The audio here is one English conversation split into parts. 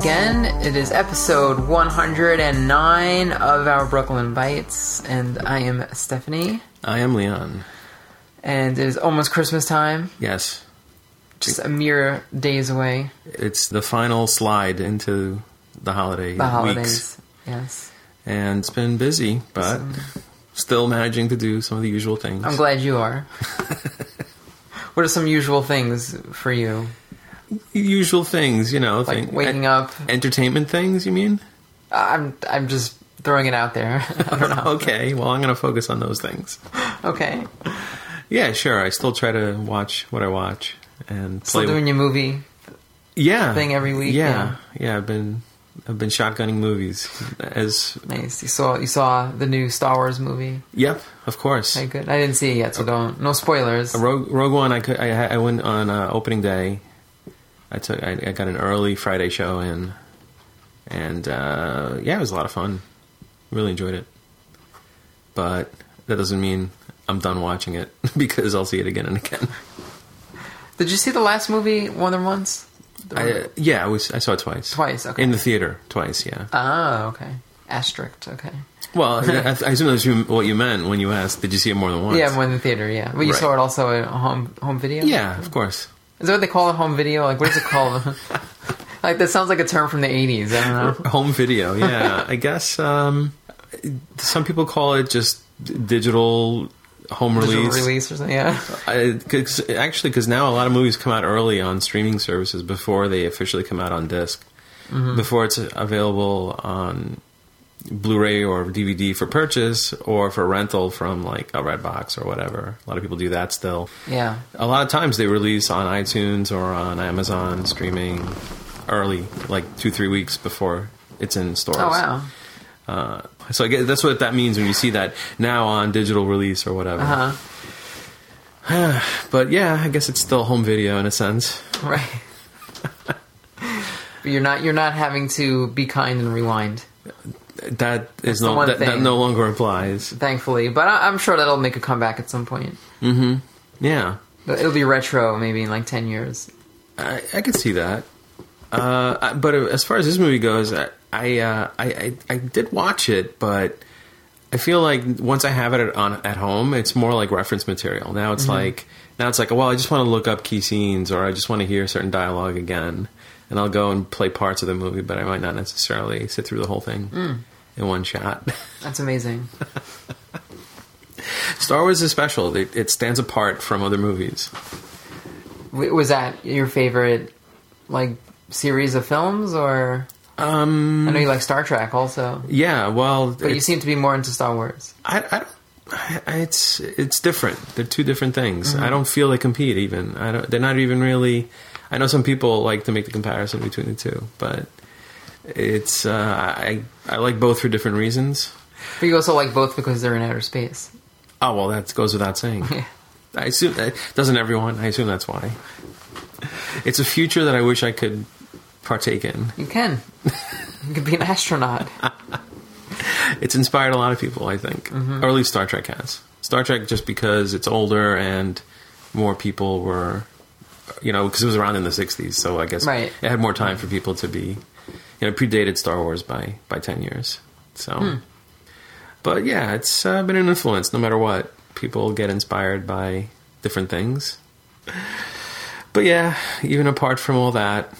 again. It is episode 109 of our Brooklyn Bites, and I am Stephanie. I am Leon. And it is almost Christmas time, Yes, just a mere days away. it's the final slide into the holiday The holidays. weeks, Yes. and it's been busy, but still managing to do some of the usual things. I'm glad you are. what are some usual things for you? Usual things, you know, Like thing- waking en- up? entertainment things. You mean? I'm I'm just throwing it out there. I don't know. okay, well, I'm going to focus on those things. Okay. Yeah, sure. I still try to watch what I watch and Still play. doing your movie yeah thing every week? Yeah, yeah. I've been I've been shotgunning movies as Nice. You saw you saw the new Star Wars movie. yep, of course. Okay, good. I didn't see it yet, so don't no spoilers. Rogue, Rogue One, I could, I, I went on uh, opening day. I took, I, I got an early Friday show in, and uh, yeah, it was a lot of fun. Really enjoyed it, but that doesn't mean I'm done watching it because I'll see it again and again. Did you see the last movie more than once? I, yeah, I was, I saw it twice. Twice, okay. in the theater, twice. Yeah. Ah, okay. Asterisk, okay. Well, I, I assume that's what you meant when you asked. Did you see it more than once? Yeah, more in the theater, yeah. But you Right. saw it also at home home video? Yeah, of course. Is that what they call a home video? Like, what is it called? like, that sounds like a term from the 80s. I don't know. Home video, yeah. I guess um, some people call it just digital home Digital release. release or something, yeah. I, cause, actually, because now a lot of movies come out early on streaming services before they officially come out on disc. Mm-hmm. Before it's available on Blu-ray or DVD for purchase, or for rental from like a Redbox or whatever. A lot of people do that still. Yeah. A lot of times they release on iTunes or on Amazon streaming early, like two three weeks before it's in stores. Oh, wow. Uh, so I guess that's what that means when you see that now on digital release or whatever. Uh huh. But yeah, I guess it's still home video in a sense. Right. but you're not you're not having to be kind and rewind, That is no that, that no longer applies. thankfully. But I, I'm sure that'll make a comeback at some point. Yeah, But It'll be retro maybe in like 10 years. I, I could see that. Uh, I- but as far as this movie goes, I I, uh, I I I did watch it, but I feel like once I have it at, on at home, it's more like reference material. Now it's like now it's like well, I just want to look up key scenes or I just want to hear certain dialogue again, and I'll go and play parts of the movie, but I might not necessarily sit through the whole thing in one shot. That's amazing. Star Wars is special; it, it stands apart from other movies. Was that your favorite, like, series of films, or Um, I know you like Star Trek also, yeah, well, but you seem to be more into Star Wars. I, I don't. I, I- it's it's different. They're two different things. Mm-hmm. I don't feel they compete. Even I don't. They're not even really. I know some people like to make the comparison between the two, but it's. Uh, I I like both for different reasons. But you also like both because they're in outer space. Oh well, that goes without saying. Yeah. I assume that doesn't everyone. I assume that's why. It's a future that I wish I could partake in. You can. you could be an astronaut. It's inspired a lot of people, I think, or at least Star Trek has. Star Trek just because it's older and more people were, you know, because it was around in the '60s, so I guess Right. it had more time for people to be, you know, predated Star Wars by by ten years. So, but yeah, it's uh, been an influence. No matter what, people get inspired by different things. But yeah, even apart from all that,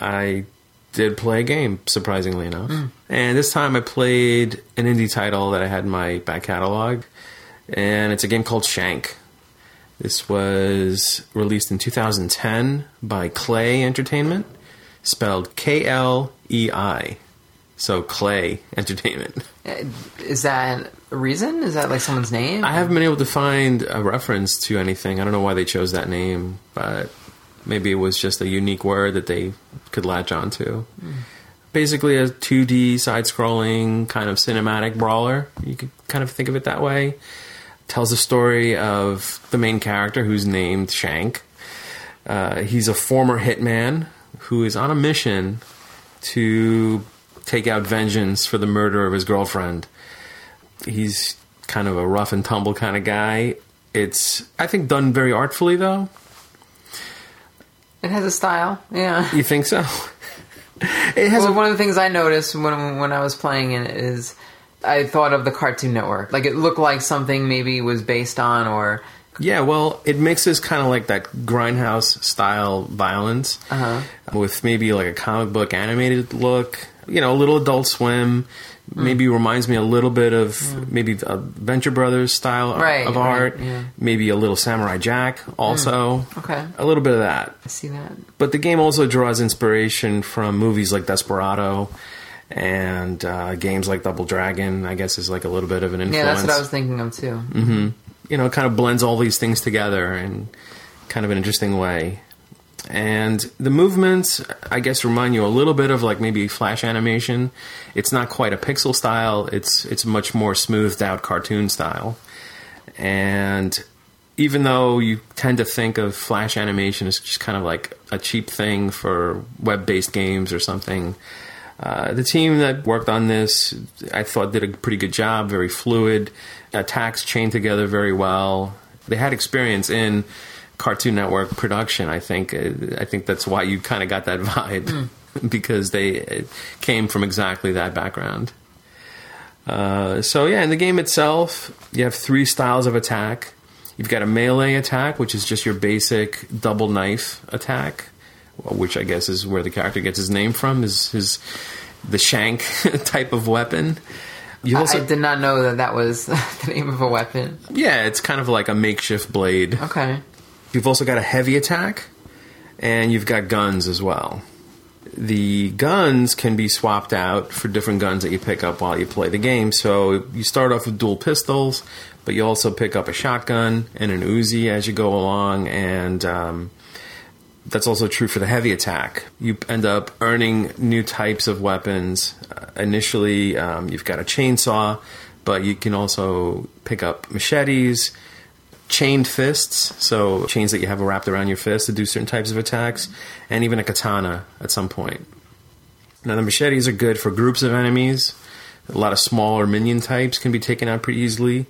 I did play a game, surprisingly enough. And this time I played an indie title that I had in my back catalog. And it's a game called Shank. This was released in 2010 by Klei Entertainment, spelled K L E I. So Klei Entertainment. Is that a reason? Is that like someone's name? I haven't been able to find a reference to anything. I don't know why they chose that name, but maybe it was just a unique word that they could latch onto. Basically, a 2D side scrolling kind of cinematic brawler. You could kind of think of it that way. Tells the story of the main character who's named Shank. Uh, he's a former hitman who is on a mission to take out vengeance for the murder of his girlfriend he's kind of a rough and tumble kind of guy. It's I think done very artfully though. It has a style. Yeah. You think so? It has well, a one of the things I noticed when when I was playing it is I thought of the Cartoon Network. Like it looked like something maybe was based on or Yeah, well, it mixes kind of like that grindhouse style violence Uh-huh. with maybe like a comic book animated look. You know, a little Adult Swim. Hmm. Maybe reminds me a little bit of maybe a Venture Brothers style Right, of right, art. yeah. Hmm. Maybe a little Samurai Jack also. okay. A little bit of that. I see that. But the game also draws inspiration from movies like Desperado and uh, games like Double Dragon. I guess is like a little bit of an influence. Yeah, that's what I was thinking of too. You know, kind of blends all these things together in kind of an interesting way. And the movements, I guess, remind you a little bit of like maybe flash animation. It's not quite a pixel style. It's it's much more smoothed out cartoon style. And even though you tend to think of flash animation as just kind of like a cheap thing for web-based games or something, uh, the team that worked on this, I thought, did a pretty good job. Very fluid, attacks chained together very well. They had experience in Cartoon Network production. I think. Uh, I think that's why you kind of got that vibe because they came from exactly that background. Uh, so yeah, in the game itself, you have three styles of attack. You've got a melee attack, which is just your basic double knife attack, which I guess is where the character gets his name from. Is his the shank type of weapon. You also I did not know that that was the name of a weapon. yeah, it's kind of like a makeshift blade. Okay. You've also got a heavy attack, and you've got guns as well. The guns can be swapped out for different guns that you pick up while you play the game. So you start off with dual pistols, but you also pick up a shotgun and an Uzi as you go along, and um, that's also true for the heavy attack. You end up earning new types of weapons. Uh, initially, um, you've got a chainsaw, but you can also pick up machetes, chained fists, so chains that you have wrapped around your fist to do certain types of attacks, and even a katana at some point. Now, the machetes are good for groups of enemies. A lot of smaller minion types can be taken out pretty easily.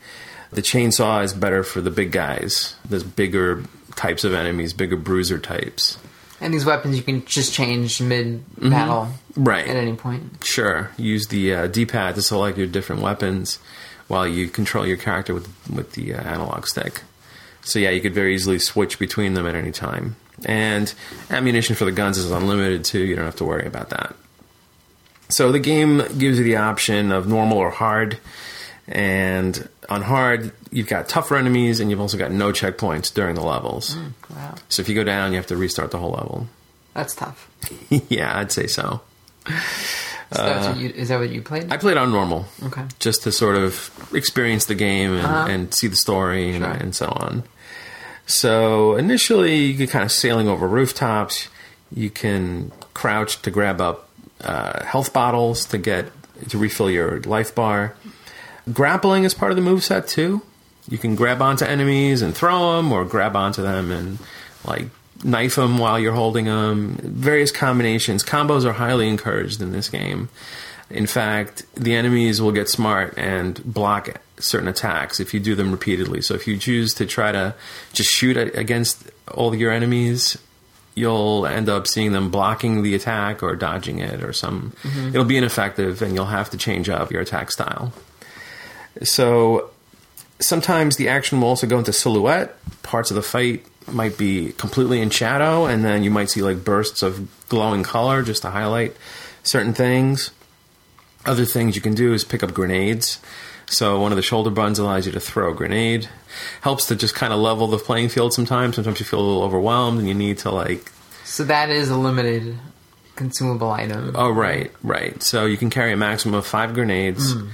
The chainsaw is better for the big guys. There's bigger types of enemies, bigger bruiser types. And these weapons you can just change mid battle Right. at any point. Sure. Use the uh, D-pad to select your different weapons while you control your character with with the uh, analog stick. So yeah, you could very easily switch between them at any time. And ammunition for the guns is unlimited too. You don't have to worry about that. So the game gives you the option of normal or hard. And on hard, you've got tougher enemies, and you've also got no checkpoints during the levels. Wow. So if you go down, you have to restart the whole level. That's tough. yeah, I'd say so. So what you, is that what you played? I played on normal. okay. just to sort of experience the game and, Uh-huh. and see the story and, Sure. and so on. So initially, you get kind of sailing over rooftops. You can crouch to grab up uh, health bottles to get to refill your life bar. Grappling is part of the moveset too. You can grab onto enemies and throw them, or grab onto them and like knife them while you're holding them. Various combinations. Combos are highly encouraged in this game. In fact, the enemies will get smart and block certain attacks if you do them repeatedly. So if you choose to try to just shoot against all your enemies, you'll end up seeing them blocking the attack or dodging it or some. Mm-hmm. It'll be ineffective, and you'll have to change up your attack style. So sometimes the action will also go into silhouette. Parts of the fight might be completely in shadow, and then you might see like bursts of glowing color just to highlight certain things. Other things you can do is pick up grenades. So one of the shoulder buttons allows you to throw a grenade. Helps to just kind of level the playing field sometimes. Sometimes you feel a little overwhelmed and you need to like So that is a limited consumable item. Oh, right, right. So you can carry a maximum of five grenades, hmm.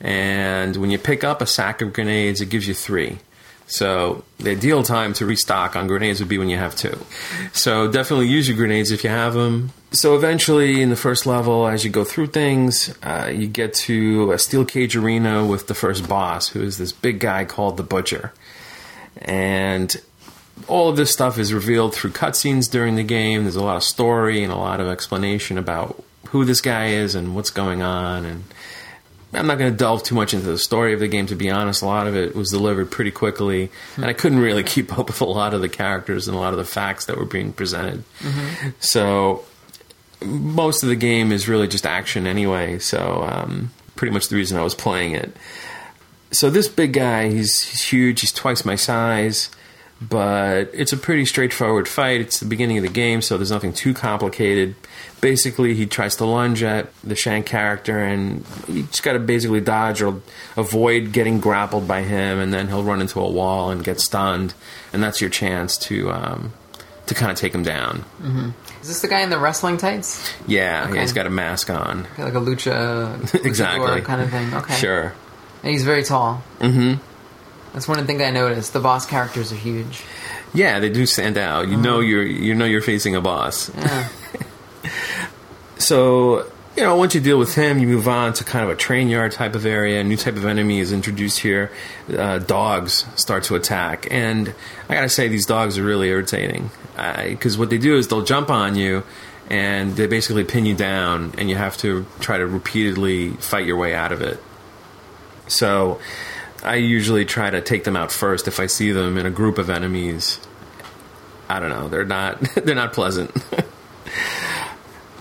And when you pick up a sack of grenades, it gives you three. So the ideal time to restock on grenades would be when you have two. So definitely use your grenades if you have them. So eventually, in the first level, as you go through things, uh, you get to a steel cage arena with the first boss, who is this big guy called the Butcher, and all of this stuff is revealed through cutscenes during the game. There's a lot of story and a lot of explanation about who this guy is and what's going on. And I'm not going to delve too much into the story of the game, to be honest. A lot of it was delivered pretty quickly, and I couldn't really keep up with a lot of the characters and a lot of the facts that were being presented. So most of the game is really just action anyway. So um, pretty much the reason I was playing it. So this big guy, he's, he's huge. He's twice my size, but it's a pretty straightforward fight. It's the beginning of the game, so there's nothing too complicated. Basically, he tries to lunge at the Shank character, and you just got to basically dodge or avoid getting grappled by him, and then he'll run into a wall and get stunned, and that's your chance to um, to kind of take him down. Is this the guy in the wrestling tights? Yeah, Okay. yeah, he's got a mask on. Like a lucha, Exactly. kind of thing. Okay. Sure. And he's very tall. Mm-hmm. That's one thing I noticed. The boss characters are huge. Yeah, they do stand out. You know you're you know you're facing a boss. Yeah. So, you know, once you deal with him, you move on to kind of a train yard type of area. A new type of enemy is introduced here. Uh, dogs start to attack. And I gotta say, these dogs are really irritating. Because what they do is they'll jump on you and they basically pin you down, and you have to try to repeatedly fight your way out of it. So, I usually try to take them out first if I see them in a group of enemies. I don't know, they're not they're not pleasant.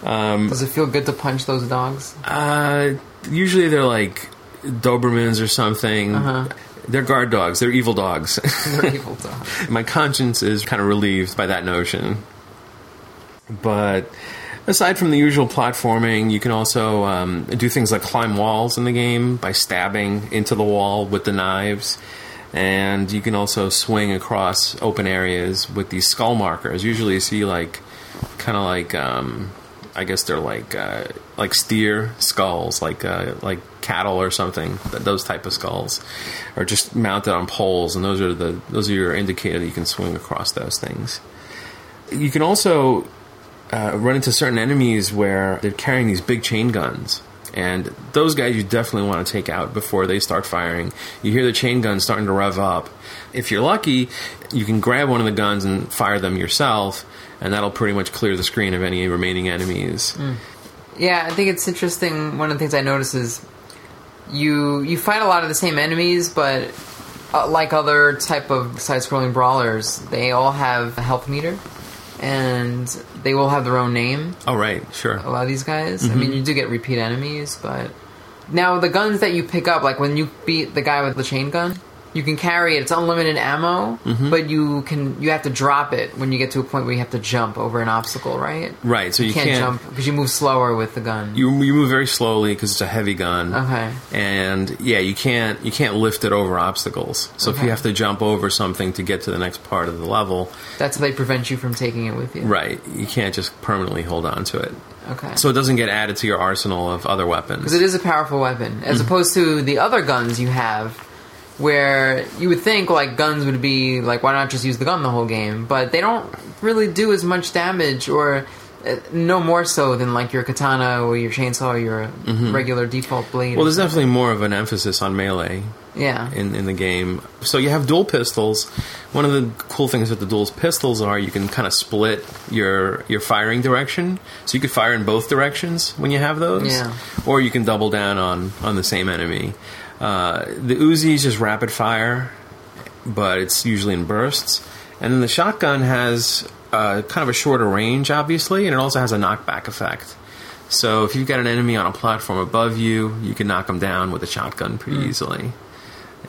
Does it feel good to punch those dogs? Uh, usually they're like Dobermans or something. Uh-huh. They're guard dogs. They're evil dogs. They're evil dogs. My conscience is kind of relieved by that notion. But aside from the usual platforming, you can also um, do things like climb walls in the game by stabbing into the wall with the knives. And you can also swing across open areas with these skull markers. Usually you see like, kind of like, um, I guess they're like uh, like steer skulls, like uh, like cattle or something. Those type of skulls are just mounted on poles, and those are the those are your indicator that you can swing across those things. You can also uh, run into certain enemies where they're carrying these big chain guns. And those guys you definitely want to take out before they start firing. You hear the chain guns starting to rev up. If you're lucky, you can grab one of the guns and fire them yourself, and that'll pretty much clear the screen of any remaining enemies. Yeah, I think it's interesting. One of the things I notice is you you fight a lot of the same enemies, but uh, like other type of side-scrolling brawlers, they all have a health meter, and they will have their own name. Oh, right, sure. A lot of these guys. I mm-hmm. mean, you do get repeat enemies, but now the guns that you pick up, like when you beat the guy with the chain gun. You can carry it; it's unlimited ammo, but you can you have to drop it when you get to a point where you have to jump over an obstacle, right? Right, so you, You can't, can't jump because you move slower with the gun. You, you move very slowly because it's a heavy gun. Okay. And yeah, you can't you can't lift it over obstacles. So if you have to jump over something to get to the next part of the level, That's how they prevent you from taking it with you. right, you can't just permanently hold on to it. Okay. So it doesn't get added to your arsenal of other weapons. because it is a powerful weapon, as Mm-hmm. opposed to the other guns you have, where you would think like guns would be like, why not just use the gun the whole game? But they don't really do as much damage, or uh, no more so than like your katana or your chainsaw or your regular default blade. Mm-hmm. well, there's definitely more of an emphasis on melee yeah. in, in the game. So you have dual pistols. One of the cool things with the dual pistols are you can kind of split your your firing direction. So you could fire in both directions when you have those, Yeah. or you can double down on on the same enemy. Uh, the Uzi is just rapid fire, but it's usually in bursts. And then the shotgun has uh, kind of a shorter range, obviously, and it also has a knockback effect. So if you've got an enemy on a platform above you, you can knock them down with a shotgun pretty easily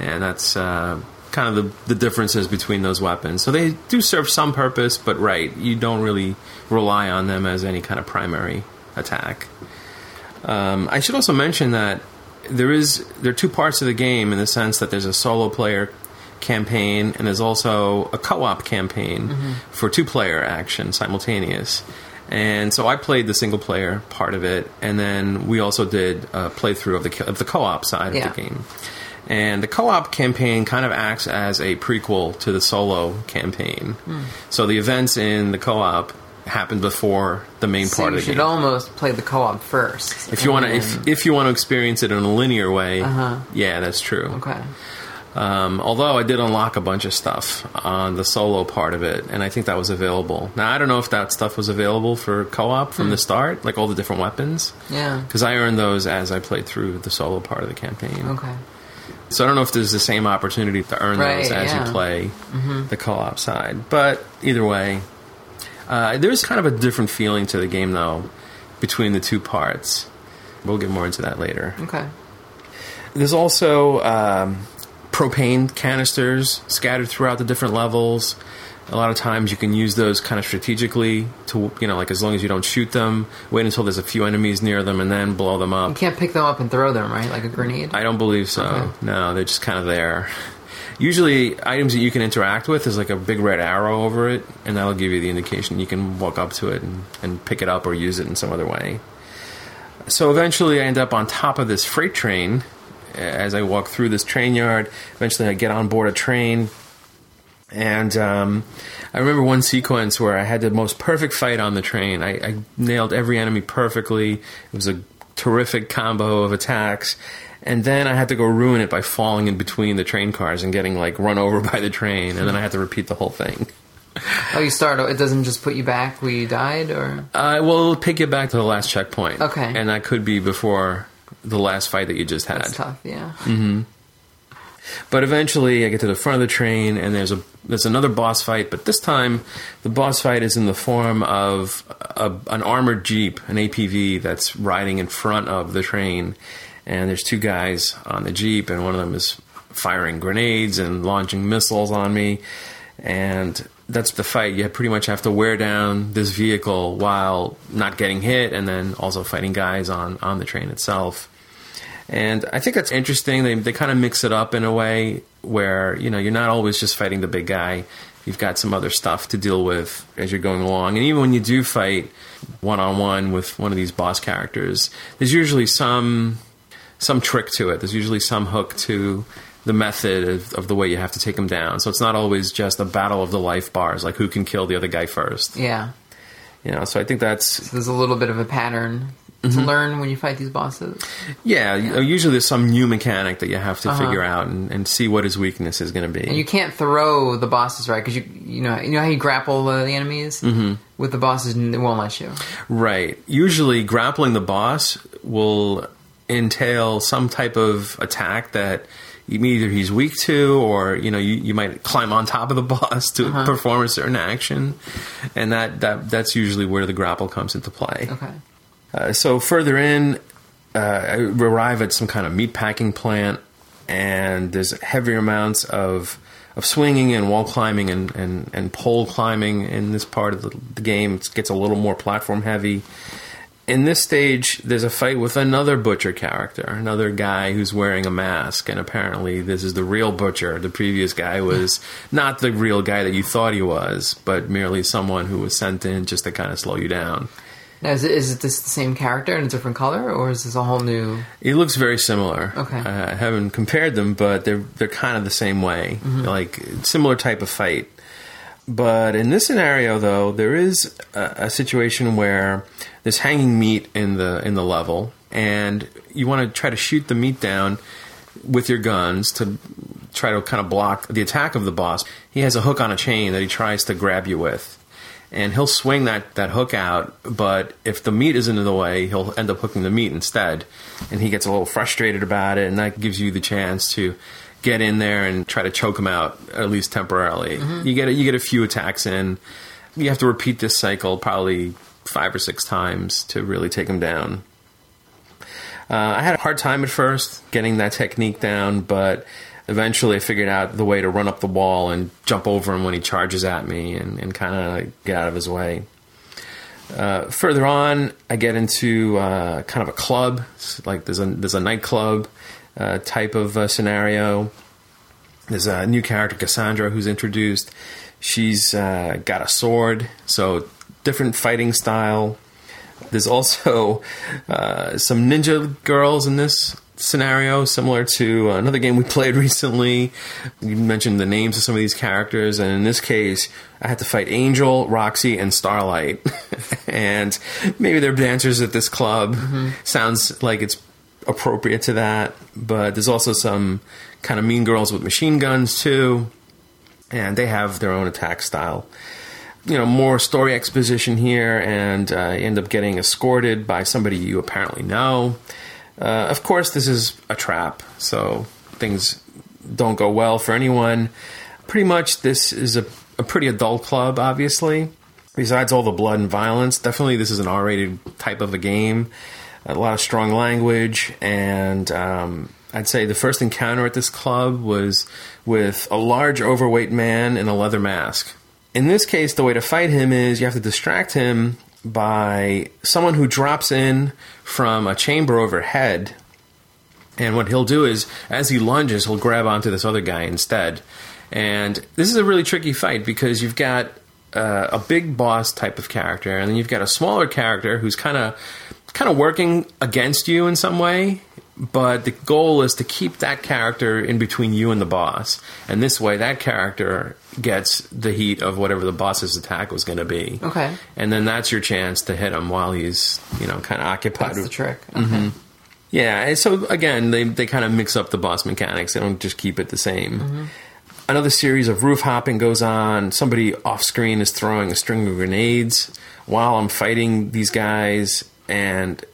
and that's uh, kind of the, the differences between those weapons. So they do serve some purpose, but right, you don't really rely on them as any kind of primary attack. Um, I should also mention that there is there are two parts of the game in the sense that there's a solo player campaign and there's also a co-op campaign mm-hmm. for two-player action simultaneous. And so I played the single player part of it, and then we also did a playthrough of the of the co-op side Yeah. of the game. And the co-op campaign kind of acts as a prequel to the solo campaign. Hmm. So the events in the co-op happen before the main So part of the game. You should almost play the co-op first. if you want to, if, if you want to experience it in a linear way, Uh-huh. yeah, that's true. okay. Um, although I did unlock a bunch of stuff on the solo part of it, and I think that was available. Now I don't know if that stuff was available for co-op from the start, like all the different weapons, Yeah. because I earned those as I played through the solo part of the campaign. Okay. So I don't know if there's the same opportunity to earn Right, those as yeah. you play the co-op side. But either way, uh, there's kind of a different feeling to the game, though, between the two parts. We'll get more into that later. Okay. There's also um, propane canisters scattered throughout the different levels. A lot of times you can use those kind of strategically to, you know, like as long as you don't shoot them, wait until there's a few enemies near them and then blow them up. You can't pick them up and throw them, right? Like a grenade. I don't believe so. Okay. No, they're just kind of there. Usually, items that you can interact with is like a big red arrow over it, and that'll give you the indication you can walk up to it and, and pick it up or use it in some other way. So eventually, I end up on top of this freight train. As I walk through this train yard, eventually I get on board a train, and um, I remember one sequence where I had the most perfect fight on the train. I, I nailed every enemy perfectly. It was a terrific combo of attacks. And then I had to go ruin it by falling in between the train cars and getting like run over by the train. And then I had to repeat the whole thing. Oh, you start. It doesn't just put you back where you died, or Uh, well, it'll pick you back to the last checkpoint. Okay. And that could be before the last fight that you just had. that's tough. Yeah. Mhm. But eventually, I get to the front of the train, and there's a there's another boss fight. But this time, the boss fight is in the form of a, an armored jeep, an APV that's riding in front of the train. And there's two guys on the jeep, and one of them is firing grenades and launching missiles on me. And that's the fight. You pretty much have to wear down this vehicle while not getting hit, and then also fighting guys on on the train itself. And I think that's interesting. They they kind of mix it up in a way where you know you're not always just fighting the big guy. You've got some other stuff to deal with as you're going along. And even when you do fight one on one with one of these boss characters, there's usually some some trick to it. There's usually some hook to the method of, of the way you have to take them down. So it's not always just a battle of the life bars, like who can kill the other guy first. Yeah. You know, so I think that's So there's a little bit of a pattern Mm-hmm. to learn when you fight these bosses. yeah. you- Usually there's some new mechanic that you have to Uh-huh. figure out and, and see what his weakness is going to be. And you can't throw the bosses right because you you know you know how you grapple uh, the enemies mm-hmm. with the bosses and it won't let you. Right. Usually, grappling the boss will entail some type of attack that either he's weak to, or you know, you, you might climb on top of the boss to Uh-huh. perform a certain action, and that, that that's usually where the grapple comes into play. Okay. Uh, so further in, uh, I arrive at some kind of meat packing plant, and there's heavier amounts of of swinging and wall climbing and, and, and pole climbing in this part of the, the game. It gets a little more platform heavy. In this stage, there's a fight with another butcher character, another guy who's wearing a mask, and apparently this is the real butcher. The previous guy was not the real guy that you thought he was, but merely someone who was sent in just to kind of slow you down. Now is it, is it this the same character in a different color or is this a whole new? It looks very similar. Okay. Uh, I haven't compared them, but they're they're kind of the same way, like similar type of fight. But in this scenario, though, there is a, a situation where there's hanging meat in the in the level, and you want to try to shoot the meat down with your guns to try to kind of block the attack of the boss. He has a hook on a chain that he tries to grab you with. And he'll swing that, that hook out, but if the meat isn't in the way, he'll end up hooking the meat instead. And he gets a little frustrated about it, and that gives you the chance to get in there and try to choke him out, at least temporarily. You get a, you get a few attacks in. You have to repeat this cycle probably five or six times to really take him down. Uh, I had a hard time at first getting that technique down, but eventually I figured out the way to run up the wall and jump over him when he charges at me and, and kind of get out of his way. Uh, further on, I get into uh, kind of a club, like there's a there's a nightclub uh, type of uh, scenario. There's a new character, Cassandra, who's introduced. She's uh, got a sword, so different fighting style. There's also uh, some ninja girls in this scenario, similar to another game we played recently. You mentioned the names of some of these characters, and in this case, I had to fight Angel, Roxy, and Starlight. and maybe they're dancers at this club. Sounds like it's appropriate to that, but there's also some kind of mean girls with machine guns too, and they have their own attack style you know more story exposition here, and uh, end up getting escorted by somebody you apparently know. Uh, of course, this is a trap, so things don't go well for anyone. Pretty much, this is a, a pretty adult club, obviously. Besides all the blood and violence, definitely this is an R-rated type of a game. A lot of strong language, and um, I'd say the first encounter at this club was with a large, overweight man in a leather mask. In this case, the way to fight him is you have to distract him by someone who drops in from a chamber overhead. And what he'll do is, as he lunges, he'll grab onto this other guy instead. And this is a really tricky fight because you've got uh, a big boss type of character, and then you've got a smaller character who's kind of kind of working against you in some way. But the goal is to keep that character in between you and the boss, and this way, that character gets the heat of whatever the boss's attack was going to be. Okay. And then that's your chance to hit him while he's, you know, kind of occupied. That's the trick. Mm-hmm. Okay. yeah, and so again, they they kind of mix up the boss mechanics. They don't just keep it the same. Mm-hmm. Another series of roof hopping goes on. Somebody off screen is throwing a string of grenades while I'm fighting these guys, and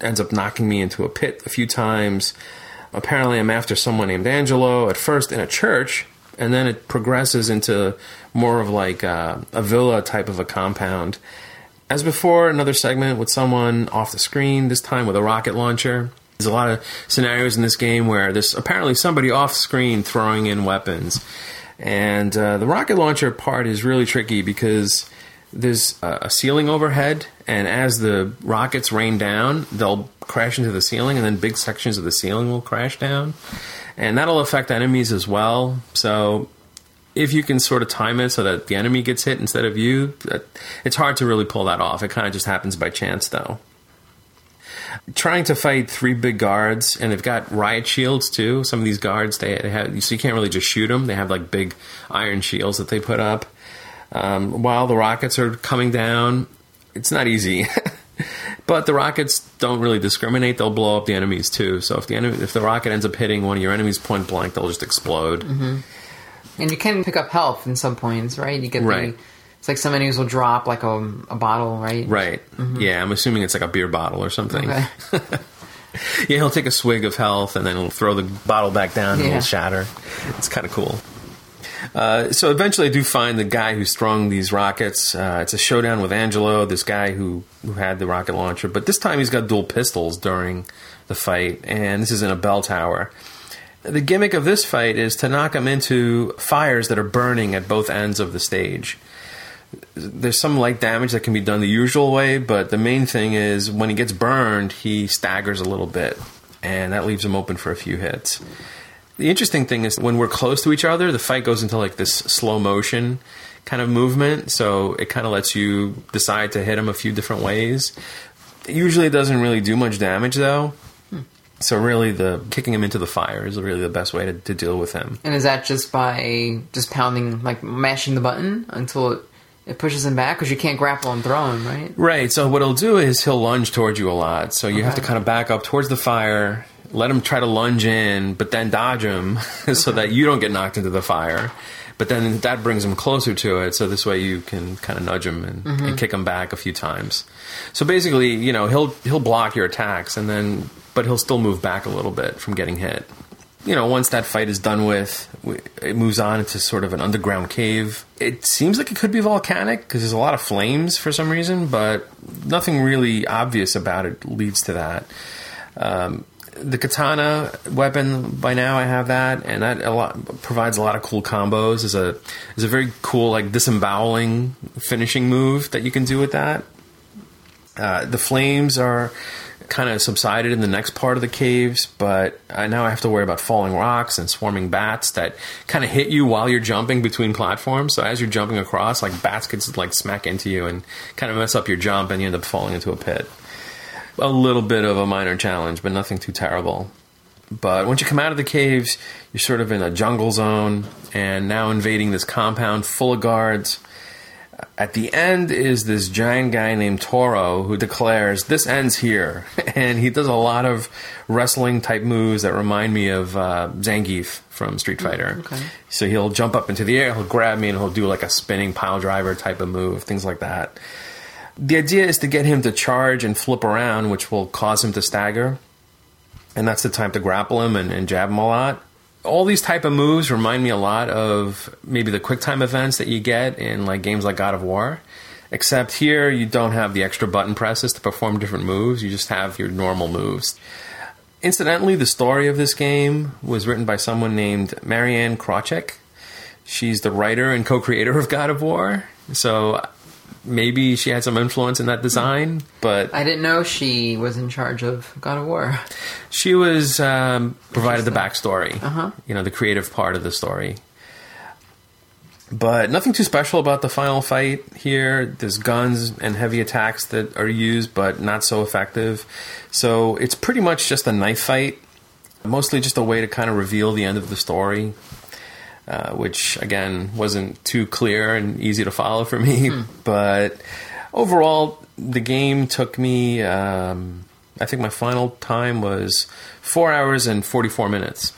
ends up knocking me into a pit a few times. Apparently, I'm after someone named Angelo at first in a church, and then it progresses into more of like a, a villa type of a compound. As before, another segment with someone off the screen, this time with a rocket launcher. There's a lot of scenarios in this game where there's apparently somebody off screen throwing in weapons. And uh, the rocket launcher part is really tricky because there's a, ceiling overhead, and as the rockets rain down, they'll crash into the ceiling, and then big sections of the ceiling will crash down. And that'll affect enemies as well. So if you can sort of time it so that the enemy gets hit instead of you, it's hard to really pull that off. It kind of just happens by chance, though. Trying to fight three big guards, and they've got riot shields too. Some of these guards, they, they have, so you can't really just shoot them. They have like big iron shields that they put up. Um, while the rockets are coming down, it's not easy. but the rockets don't really discriminate; they'll blow up the enemies too. So if the enemy, if the rocket ends up hitting one of your enemies point blank, they'll just explode. And you can pick up health in some points, right? You get Right. the. It's like some enemies will drop like a, a bottle, right? Right. Yeah, I'm assuming it's like a beer bottle or something. Okay. Yeah, he'll take a swig of health and then he'll throw the bottle back down and Yeah. it'll shatter. It's kind of cool. Uh, so eventually, I do find the guy who strung these rockets. Uh, it's a showdown with Angelo, this guy who who had the rocket launcher, but this time he's got dual pistols during the fight, and this is in a bell tower. The gimmick of this fight is to knock him into fires that are burning at both ends of the stage there's some light damage that can be done the usual way, but the main thing is when he gets burned, he staggers a little bit, and that leaves him open for a few hits. The interesting thing is when we're close to each other, the fight goes into like this slow motion kind of movement, so it kind of lets you decide to hit him a few different ways. Usually it usually doesn't really do much damage though. Hmm. So really, the kicking him into the fire is really the best way to, to deal with him. And is that just by just pounding, like mashing the button until it, it pushes him back? Because you can't grapple and throw him, right? Right. So what he'll do is he'll lunge towards you a lot. So you have to kind of back up towards the fire, let him try to lunge in, but then dodge him so that you don't get knocked into the fire. But then that brings him closer to it, so this way you can kind of nudge him and, and kick him back a few times. So basically, you know, he'll he'll block your attacks, and then but he'll still move back a little bit from getting hit you know, once that fight is done with, it moves on into sort of an underground cave. It seems like it could be volcanic because there's a lot of flames for some reason, but nothing really obvious about it leads to that. Um, the katana weapon by now I have that, and that a lot provides a lot of cool combos. is a is a very cool like disemboweling finishing move that you can do with that. Uh, the flames are kind of subsided in the next part of the caves, but I now I have to worry about falling rocks and swarming bats that kind of hit you while you're jumping between platforms. So as you're jumping across, like bats could like smack into you and kind of mess up your jump, and you end up falling into a pit. A little bit of a minor challenge, but nothing too terrible. But once you come out of the caves, you're sort of in a jungle zone, and now invading this compound full of guards. At the end is this giant guy named Toro who declares, This ends here. And he does a lot of wrestling type moves that remind me of uh, Zangief from Street Fighter. okay. So he'll jump up into the air, he'll grab me, and he'll do like a spinning pile driver type of move, things like that. The idea is to get him to charge and flip around, which will cause him to stagger. And that's the time to grapple him and, and jab him a lot all these type of moves remind me a lot of maybe the quick time events that you get in like games like God of War. Except here, you don't have the extra button presses to perform different moves. You just have your normal moves. Incidentally, the story of this game was written by someone named Marianne Krawczyk. She's the writer and co-creator of God of War. So maybe she had some influence in that design, but I didn't know she was in charge of God of War. she was um, provided the backstory. Uh-huh. You know, the creative part of the story. But nothing too special about the final fight here. There's guns and heavy attacks that are used, but not so effective. So it's pretty much just a knife fight, mostly just a way to kind of reveal the end of the story, uh, which again wasn't too clear and easy to follow for me. But overall, the game took me. Um, I think my final time was four hours and forty-four minutes.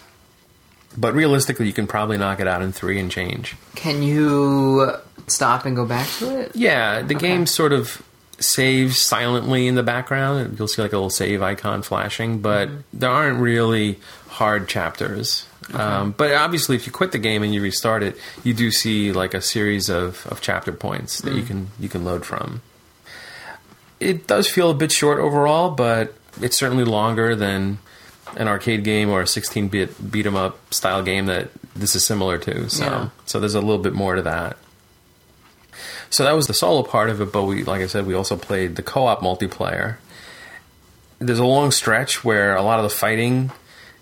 But realistically, you can probably knock it out in three and change. Can you stop and go back to it? Yeah, the game sort of saves silently in the background. You'll see like a little save icon flashing, but there aren't really hard chapters. Um, but obviously, if you quit the game and you restart it, you do see like a series of, of chapter points that you can you can load from. It does feel a bit short overall, but it's certainly longer than an arcade game or a 16-bit beat 'em up style game that this is similar to. So, Yeah. so there's a little bit more to that. So that was the solo part of it, but we, like I said, we also played the co-op multiplayer. There's a long stretch where a lot of the fighting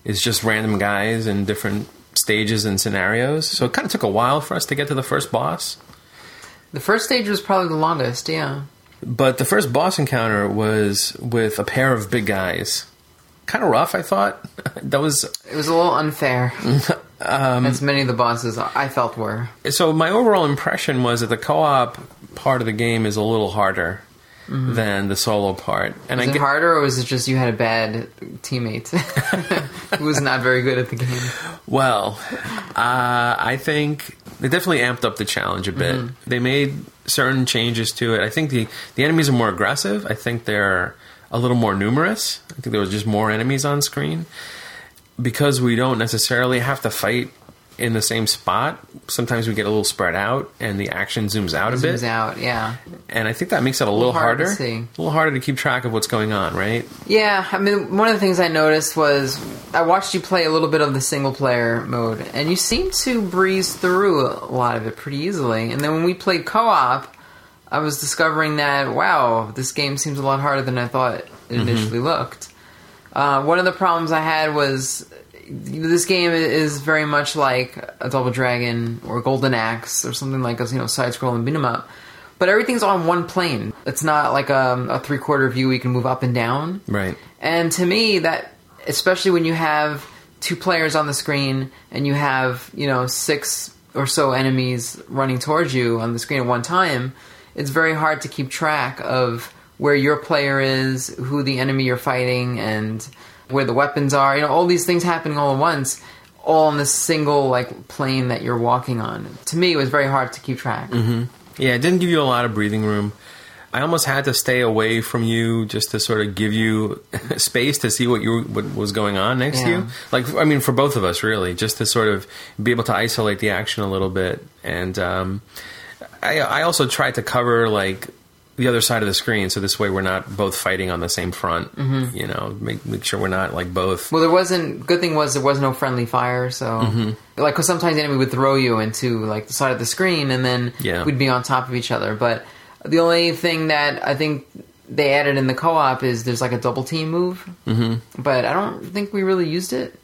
is just random guys in different stages and scenarios. So it kind of took a while for us to get to the first boss. The first stage was probably the longest, yeah. But the first boss encounter was with a pair of big guys. Kind of rough, I thought. that was It was a little unfair. Um, as many of the bosses I felt were. so my overall impression was that the co-op part of the game is a little harder than the solo part. And Was I it get, harder, or was it just you had a bad teammate who was not very good at the game? Well, uh, I think they definitely amped up the challenge a bit. They made certain changes to it. I think the the enemies are more aggressive. I think they're a little more numerous. I think there was just more enemies on screen because we don't necessarily have to fight in the same spot. Sometimes we get a little spread out, and the action zooms out a bit. Zooms out, yeah. And I think that makes it a little, hard harder. see. A little harder to keep track of what's going on, right? Yeah, I mean, one of the things I noticed was I watched you play a little bit of the single player mode, and you seemed to breeze through a lot of it pretty easily. And then when we played co op, I was discovering that, wow, this game seems a lot harder than I thought it initially looked. Uh, one of the problems I had was this game is very much like a Double Dragon or Golden Axe or something like a you know side scrolling beat 'em up. But everything's on one plane. It's not like um, a, a three quarter view where you can move up and down. Right. And to me, that especially when you have two players on the screen and you have you know six or so enemies running towards you on the screen at one time, it's very hard to keep track of where your player is, who the enemy you're fighting, and where the weapons are. You know, all these things happening all at once, all on this single like plane that you're walking on. To me, it was very hard to keep track. Yeah, it didn't give you a lot of breathing room. I almost had to stay away from you just to sort of give you space to see what you what was going on next to you. Like, I mean, for both of us, really, just to sort of be able to isolate the action a little bit. And um, I, I also tried to cover like the other side of the screen, so this way we're not both fighting on the same front. Mm-hmm. You know, make make sure we're not like both. Well, there wasn't. Good thing was there was no friendly fire, so Mm-hmm. like because sometimes the enemy would throw you into like the side of the screen, and then Yeah. we'd be on top of each other. But the only thing that I think they added in the co-op is there's like a double team move, mm-hmm. but I don't think we really used it.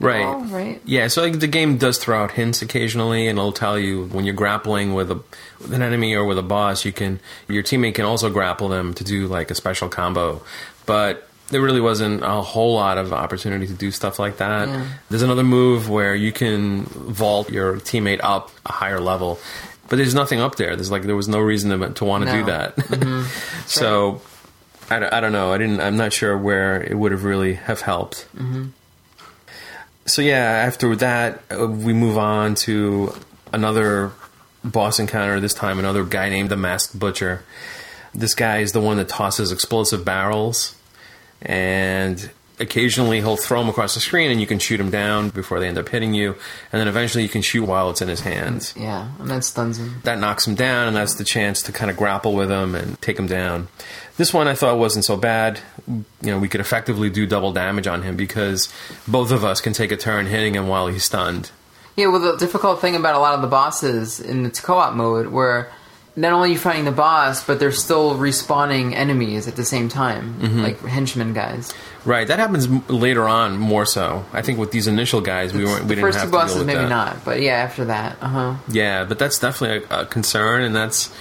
Right. all, right. Yeah, so like, the game does throw out hints occasionally, and it'll tell you when you're grappling with, a, with an enemy or with a boss, you can your teammate can also grapple them to do like a special combo. But there really wasn't a whole lot of opportunity to do stuff like that. Yeah. There's another move where you can vault your teammate up a higher level, but there's nothing up there. There's like there was no reason to, to want to do that. Mm-hmm. so I, don't- I don't know. I didn't. I'm not sure where it would have really have helped mm-hmm. So yeah, after that, uh, we move on to another boss encounter. This time, another guy named the Masked Butcher. This guy is the one that tosses explosive barrels, and occasionally he'll throw them across the screen and you can shoot them down before they end up hitting you. And then eventually you can shoot while it's in his hands. Yeah, and that stuns him. That knocks him down, and that's the chance to kind of grapple with him and take him down. This one I thought wasn't so bad. You know, we could effectively do double damage on him because both of us can take a turn hitting him while he's stunned. Yeah, well, the difficult thing about a lot of the bosses in the co-op mode, where not only are you fighting the boss, but they're still respawning enemies at the same time, Mm-hmm. like henchmen guys. Right, that happens later on more so. I think with these initial guys, we weren't we the didn't first have two bosses, maybe that. not, but yeah, after that, uh huh. Yeah, but that's definitely a, a concern, and that's,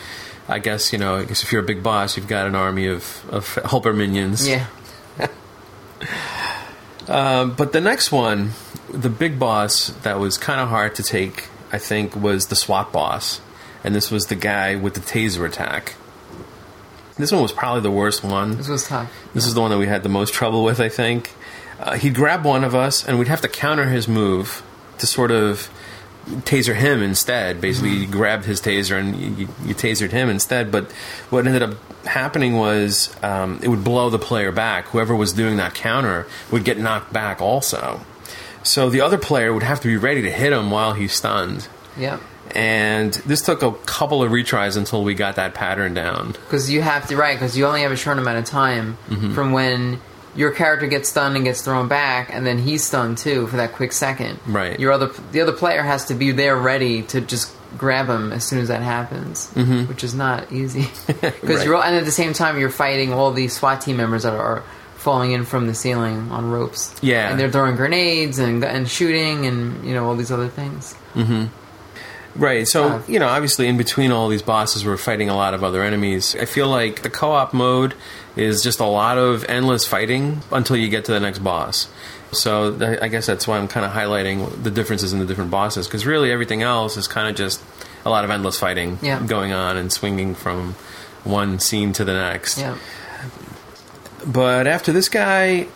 I guess, you know, I guess if you're a big boss, you've got an army of, of helper minions. Yeah, Um, but the next one, the big boss that was kind of hard to take, I think, was the SWAT boss, and this was the guy with the taser attack. This one was probably the worst one. this was tough. This is the one that we had the most trouble with, I think. Uh, he'd grab one of us, and we'd have to counter his move to sort of taser him instead. Basically, you grabbed his taser and you, you, you tasered him instead. But what ended up happening was um, it would blow the player back. Whoever was doing that counter would get knocked back also. So the other player would have to be ready to hit him while he's stunned. Yep. And this took a couple of retries until we got that pattern down. Because you have to, right, because you only have a short amount of time Mm-hmm. from when your character gets stunned and gets thrown back, and then he's stunned too for that quick second. Right. Your other, the other player has to be there ready to just grab him as soon as that happens, mm-hmm. which is not easy. Because Right. you're, and at the same time, you're fighting all these SWAT team members that are falling in from the ceiling on ropes. Yeah. and they're throwing grenades and and shooting and you know all these other things. Right. So, Uh, you know, obviously in between all these bosses, we're fighting a lot of other enemies. I feel like the co op mode is just a lot of endless fighting until you get to the next boss. So th- I guess that's why I'm kind of highlighting the differences in the different bosses because really everything else is kind of just a lot of endless fighting Yeah. going on and swinging from one scene to the next. Yeah, But after this guy,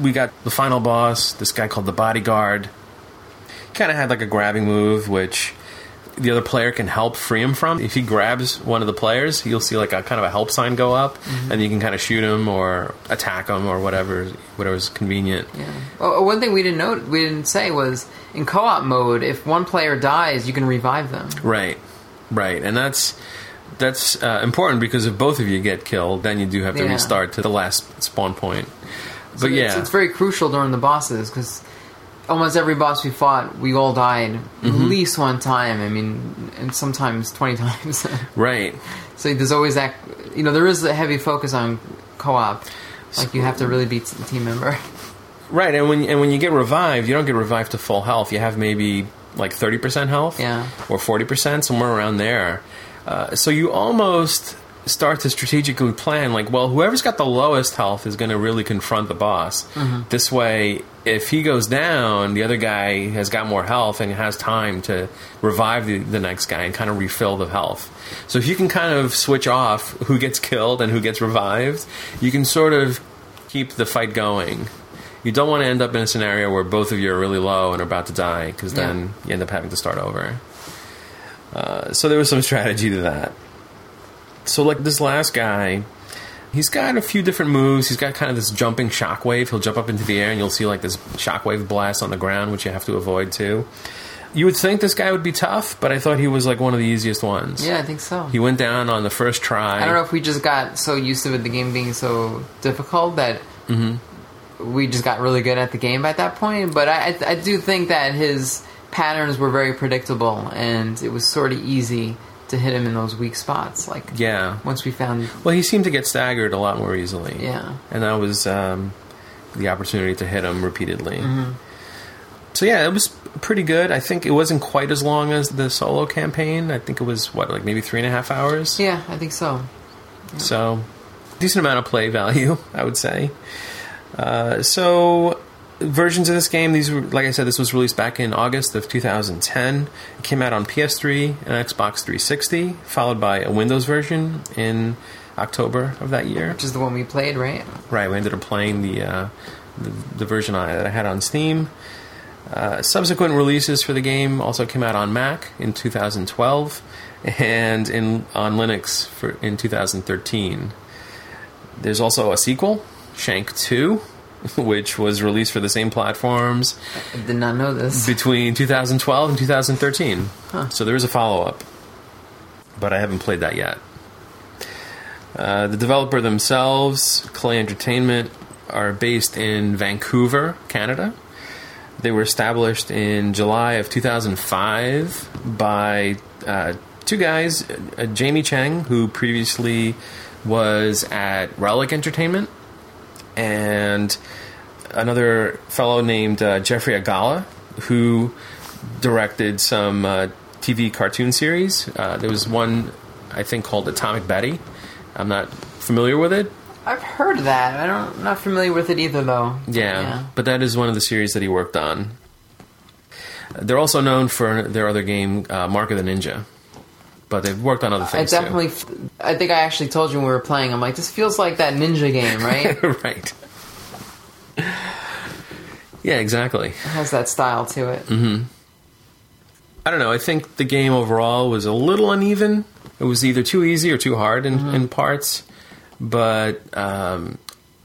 we got the final boss, this guy called the Bodyguard. Kind of had like a grabbing move, which the other player can help free him from. If he grabs one of the players, you'll see like a kind of a help sign go up, and you can kind of shoot him or attack him or whatever, whatever's convenient. yeah. Oh, one thing we didn't note, we didn't say was in co-op mode, if one player dies, you can revive them. Right, right, and that's that's uh, important because if both of you get killed, then you do have to Yeah. restart to the last spawn point. But So yeah, it's, it's very crucial during the bosses because almost every boss we fought, we all died Mm-hmm. at least one time. I mean, and sometimes twenty times. right. so there's always that. You know, there is a heavy focus on co-op. Like you have to really be a team member. Right, and when and when you get revived, you don't get revived to full health. You have maybe like thirty percent health, Yeah. or forty percent, somewhere around there. Uh, so you almost start to strategically plan, like, well, whoever's got the lowest health is going to really confront the boss. This way, if he goes down, the other guy has got more health and has time to revive the, the next guy and kind of refill the health. So if you can kind of switch off who gets killed and who gets revived, you can sort of keep the fight going. You don't want to end up in a scenario where both of you are really low and are about to die, because Yeah. then you end up having to start over. Uh, so there was some strategy to that. So, like this last guy, he's got a few different moves. He's got kind of this jumping shockwave. He'll jump up into the air, and you'll see like this shockwave blast on the ground, which you have to avoid too. You would think this guy would be tough, but I thought he was like one of the easiest ones. Yeah, I think so. He went down on the first try. I don't know if we just got so used to it, the game being so difficult that Mm-hmm. we just got really good at the game at that point. But I, I, I do think that his patterns were very predictable, and it was sort of easy to hit him in those weak spots. Like Yeah. once we found, Well, he seemed to get staggered a lot more easily. yeah, and that was um, the opportunity to hit him repeatedly. Mm-hmm. So yeah, it was pretty good. I think it wasn't quite as long as the solo campaign. I think it was what like maybe three and a half hours. yeah, I think so. So decent amount of play value, I would say. Uh, so versions of this game, these were like I said, this was released back in August of 2010. It came out on PS3 and Xbox 360, followed by a Windows version in October of that year. Which is the one we played, right? Right, we ended up playing the uh, the, the version I, that I had on Steam. Uh, subsequent releases for the game also came out on Mac in 2012 and in on Linux for in 2013. There's also a sequel, Shank 2, which was released for the same platforms I did not know this. between 2012 and 2013. So there is a follow up, but I haven't played that yet. Uh, the developer themselves, Klei Entertainment, are based in Vancouver, Canada. They were established in July of 2005 by uh, two guys, uh, Jamie Cheng, who previously was at Relic Entertainment, and another fellow named uh, Jeffrey Agala, who directed some uh, TV cartoon series. Uh, there was one, I think, called Atomic Betty. I'm not familiar with it. I've heard that. I don't. I'm not familiar with it either, though. Yeah, but that is one of the series that he worked on. They're also known for their other game, uh, Mark of the Ninja. But they've worked on other things. I definitely. I think I actually told you when we were playing. I'm like, this feels like that ninja game, right? right. Yeah, exactly. it has that style to it. Mm-hmm. I don't know. I think the game overall was a little uneven. It was either too easy or too hard in, in parts. But um,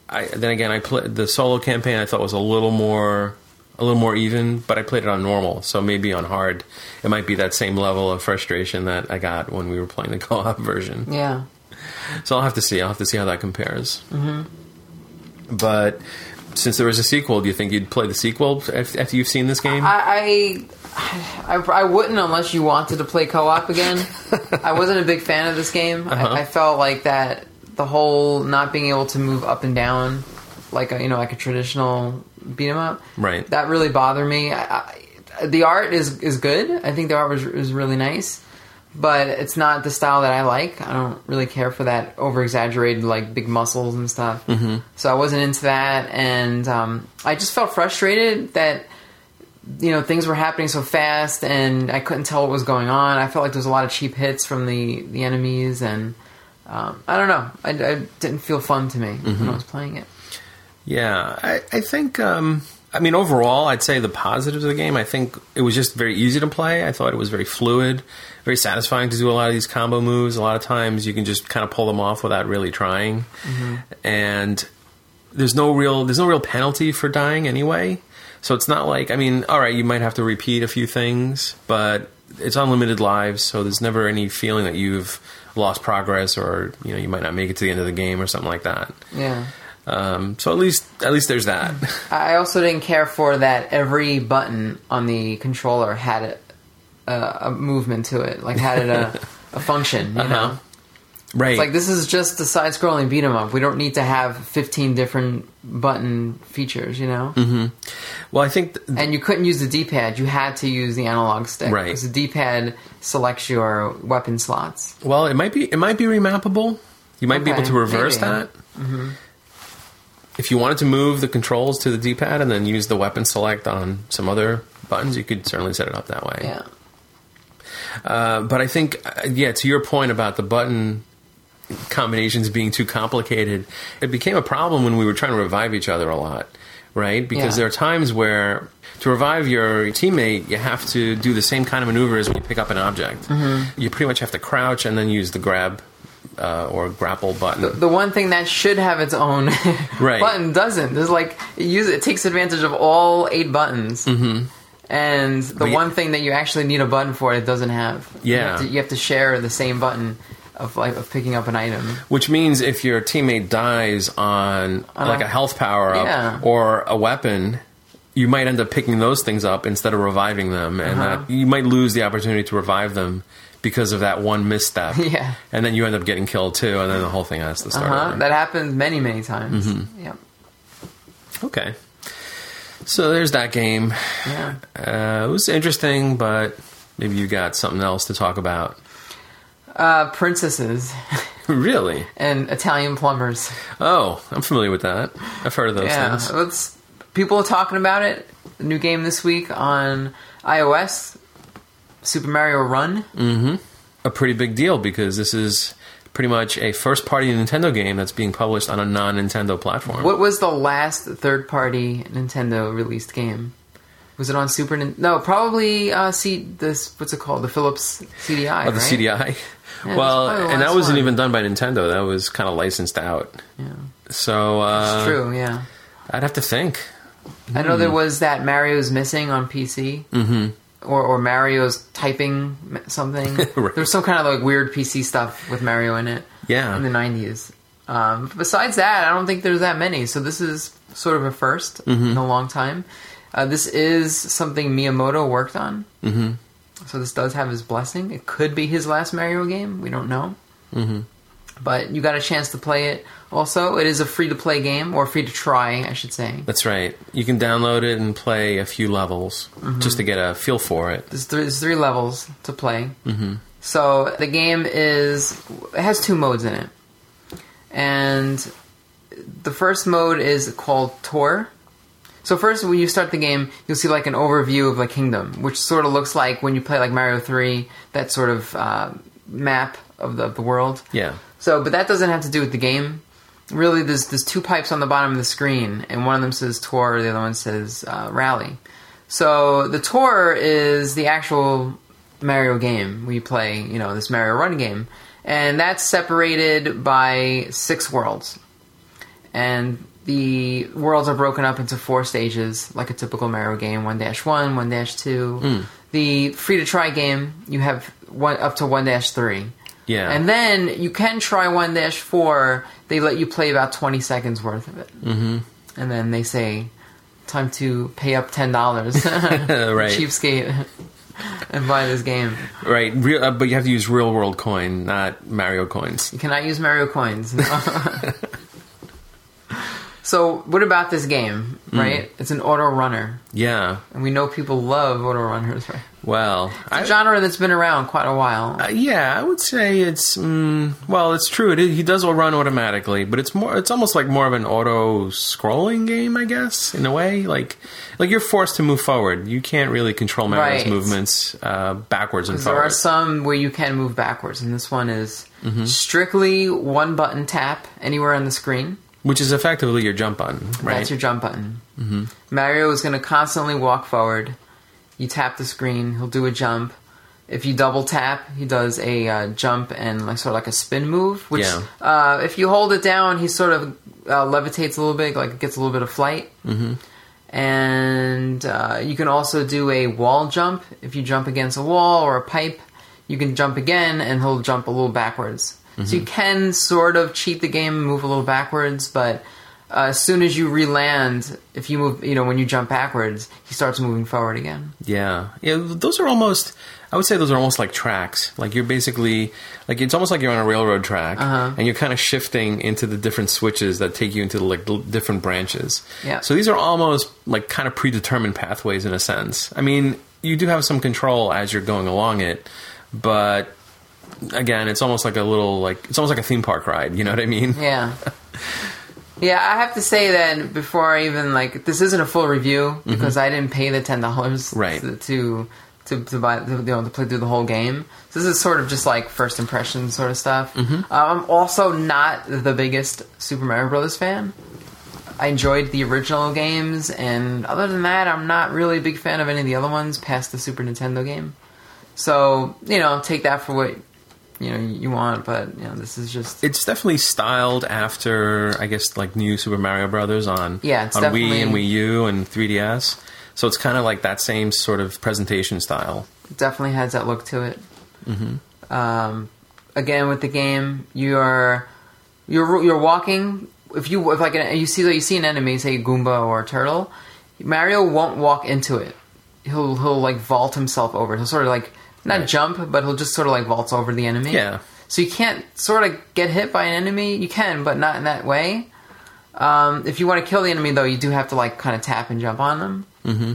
I, then again, I played the solo campaign. I thought was a little more, a little more even. But I played it on normal, so maybe on hard, it might be that same level of frustration that I got when we were playing the co-op version. Yeah. So I'll have to see. I'll have to see how that compares. Mm-hmm. But since there was a sequel, do you think you'd play the sequel after you've seen this game? I, I, I, wouldn't unless you wanted to play co-op again. I wasn't a big fan of this game. Uh-huh. I, I felt like that the whole not being able to move up and down, like a, you know, like a traditional beat 'em up. Right. That really bothered me. I, I, the art is is good. I think the art was is really nice, but it's not the style that I like. I don't really care for that over exaggerated like big muscles and stuff. Mm-hmm. So I wasn't into that, and um, I just felt frustrated that you know things were happening so fast and I couldn't tell what was going on. I felt like there was a lot of cheap hits from the the enemies, and um, I don't know. I, I didn't feel fun to me when I was playing it. Yeah, I, I think. Um, I mean, overall, I'd say the positives of the game. I think it was just very easy to play. I thought it was very fluid, very satisfying to do a lot of these combo moves. A lot of times, you can just kind of pull them off without really trying, and there's no real there's no real penalty for dying anyway. So it's not like I mean, all right, you might have to repeat a few things, but it's unlimited lives, so there's never any feeling that you've lost progress or you know you might not make it to the end of the game or something like that. Yeah. Um, so at least at least there's that. I also didn't care for that every button on the controller had a, a, a movement to it, like had it a, a function. You Uh-huh. know, right. it's like this is just a side-scrolling beat 'em up. We don't need to have fifteen different button features. You know, Mm-hmm. well, I think th- and you couldn't use the D-pad. You had to use the analog stick Right. because the D-pad selects your weapon slots. well, it might be it might be remappable. You might be able to reverse maybe. that. If you wanted to move the controls to the D-pad and then use the weapon select on some other buttons, you could certainly set it up that way. Yeah. Uh, but I think, uh, yeah, to your point about the button combinations being too complicated, it became a problem when we were trying to revive each other a lot, right? Because Yeah. there are times where to revive your teammate, you have to do the same kind of maneuvers when you pick up an object. Mm-hmm. You pretty much have to crouch and then use the grab uh, or grapple button. The one thing that should have its own Right. button doesn't. There's like it, use, it takes advantage of all eight buttons. Mm-hmm. And the But you- one thing that you actually need a button for, it doesn't have. You Yeah. have to, you have to share the same button of like of picking up an item. Which means if your teammate dies on On like a- a health power up Yeah. or a weapon, you might end up picking those things up instead of reviving them, and Uh-huh. that, you might lose the opportunity to revive them because of that one misstep. Yeah. and then you end up getting killed too, and then the whole thing has to start Uh-huh. That happens many many times. Mm-hmm. Yep. okay, so there's that game. Yeah. Uh, it was interesting, but maybe you got something else to talk about. Uh, princesses really? and Italian plumbers. Oh, I'm familiar with that. I've heard of those yeah, things. people are talking about it. New game this week on iOS, Super Mario Run. a pretty big deal because this is pretty much a first party Nintendo game that's being published on a non Nintendo platform. What was the last third party Nintendo released game? Was it on Super No, probably uh C this what's it called? The Philips CDI, Oh, the right? CDI? Yeah, well, that's and that wasn't one. even done by Nintendo. That was kind of licensed out. Yeah. So, uh, It's true, yeah. I'd have to think. I know there was that Mario's missing on PC. Mm-hmm. Or, or Mario's typing something. Right. There's some kind of like weird PC stuff with Mario in it. Yeah. In the 90s. Um, besides that, I don't think there's that many. So this is sort of a 1st Mm-hmm. in a long time. Uh, this is something Miyamoto worked on. Mm-hmm. So this does have his blessing. It could be his last Mario game. We don't know. Mm-hmm. But you got a chance to play it. Also, it is a free to play game, or free to try, I should say. That's right. You can download it and play a few levels Mm-hmm. just to get a feel for it. There's three, there's three levels to play. Mm-hmm. So the game is it has two modes in it, and the first mode is called Tour. So first, when you start the game, you'll see like an overview of the kingdom, which sort of looks like when you play like Mario Three, that sort of uh, map of the, of the world. Yeah. So, but that doesn't have to do with the game. Really, there's there's two pipes on the bottom of the screen, and one of them says tour, the other one says uh, rally. So the tour is the actual Mario game we play, you know, this Mario Run game, and that's separated by six worlds, and the worlds are broken up into four stages, like a typical Mario game: one dash one, one dash two. The free to try game, you have one up to one dash three. Yeah. And then you can try one dash four. They let you play about twenty seconds worth of it, mm-hmm. and then they say, "Time to pay up ten dollars, Right. cheapskate, and buy this game." Right. Real, uh, but you have to use real world coin, not Mario coins. You cannot use Mario coins. So, what about this game? Mm. Right? It's an auto runner, Yeah. and we know people love auto runners. Right? Well, I, A genre that's been around quite a while. Uh, yeah, I would say it's mm, well, it's true. It is, he does run automatically, but it's more. It's almost like more of an auto scrolling game, I guess, in a way. Like, like you're forced to move forward. You can't really control Mario's Right. movements uh, backwards and forwards. There are some where you can move backwards, and this one is Mm-hmm. strictly one button tap anywhere on the screen. Which is effectively your jump button, right? That's your jump button. Mm-hmm. Mario is going to constantly walk forward. You tap the screen, he'll do a jump. If you double tap, he does a uh, jump and like sort of like a spin move. Which, Yeah. uh, if you hold it down, he sort of uh, levitates a little bit, like gets a little bit of flight. Mm-hmm. And uh, you can also do a wall jump. If you jump against a wall or a pipe, you can jump again, and he'll jump a little backwards. So you can sort of cheat the game and move a little backwards, but uh, as soon as you re-land, if you move, you know, when you jump backwards, he starts moving forward again. Yeah, yeah. Those are almost. I would say those are almost like tracks. Like you're basically like it's almost like you're on a railroad track, Uh-huh. and you're kind of shifting into the different switches that take you into the like different branches. Yeah. So these are almost like kind of predetermined pathways in a sense. I mean, you do have some control as you're going along it, but again, it's almost like a little like it's almost like a theme park ride. You know what I mean? Yeah. Yeah, I have to say that before I even like this isn't a full review because I didn't pay the ten dollars Mm-hmm. Right. to, to to buy to, you know to play through the whole game. So this is sort of just like first impression sort of stuff. Mm-hmm. Uh, I'm also not the biggest Super Mario Brothers fan. I enjoyed the original games, and other than that, I'm not really a big fan of any of the other ones past the Super Nintendo game. So you know, take that for what you know you want, but you know, this is just It's definitely styled after, I guess, like new Super Mario Brothers on Yeah, on Wii and Wii U and 3DS. So it's kind of like that same sort of presentation style. definitely has that look to it. Mm-hmm. Um, again, with the game, you are you're you're walking. If you if like an, you see you see an enemy, say a Goomba or a turtle, Mario won't walk into it. He'll he'll like vault himself over. He'll sort of like not Right. jump, but he'll just sort of like vaults over the enemy. Yeah. So you can't sort of get hit by an enemy. You can, but not in that way. Um, if you want to kill the enemy, though, you do have to like kind of tap and jump on them. Mm-hmm.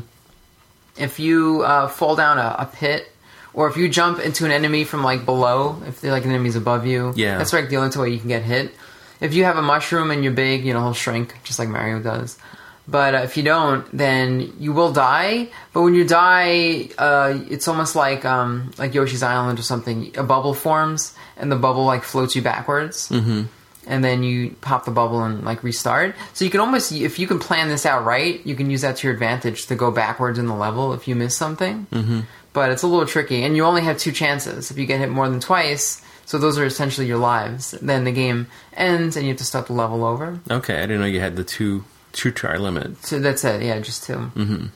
If you uh, fall down a, a pit, or if you jump into an enemy from like below, if they're like an enemy's above you, Yeah. that's like the only way you can get hit. If you have a mushroom and you're big, you know he'll shrink just like Mario does. But uh, if you don't, then you will die. But when you die, uh, it's almost like um, like Yoshi's Island or something. A bubble forms, and the bubble like floats you backwards. Mm-hmm. And then you pop the bubble and like restart. So you can almost, if you can plan this out right, you can use that to your advantage to go backwards in the level if you miss something. Mm-hmm. But it's a little tricky, and you only have two chances. If you get hit more than twice, so those are essentially your lives. Then the game ends, and you have to start the level over. Okay, I didn't know you had the two Two try limit. So that's it. Yeah, just 2 Mm-hmm.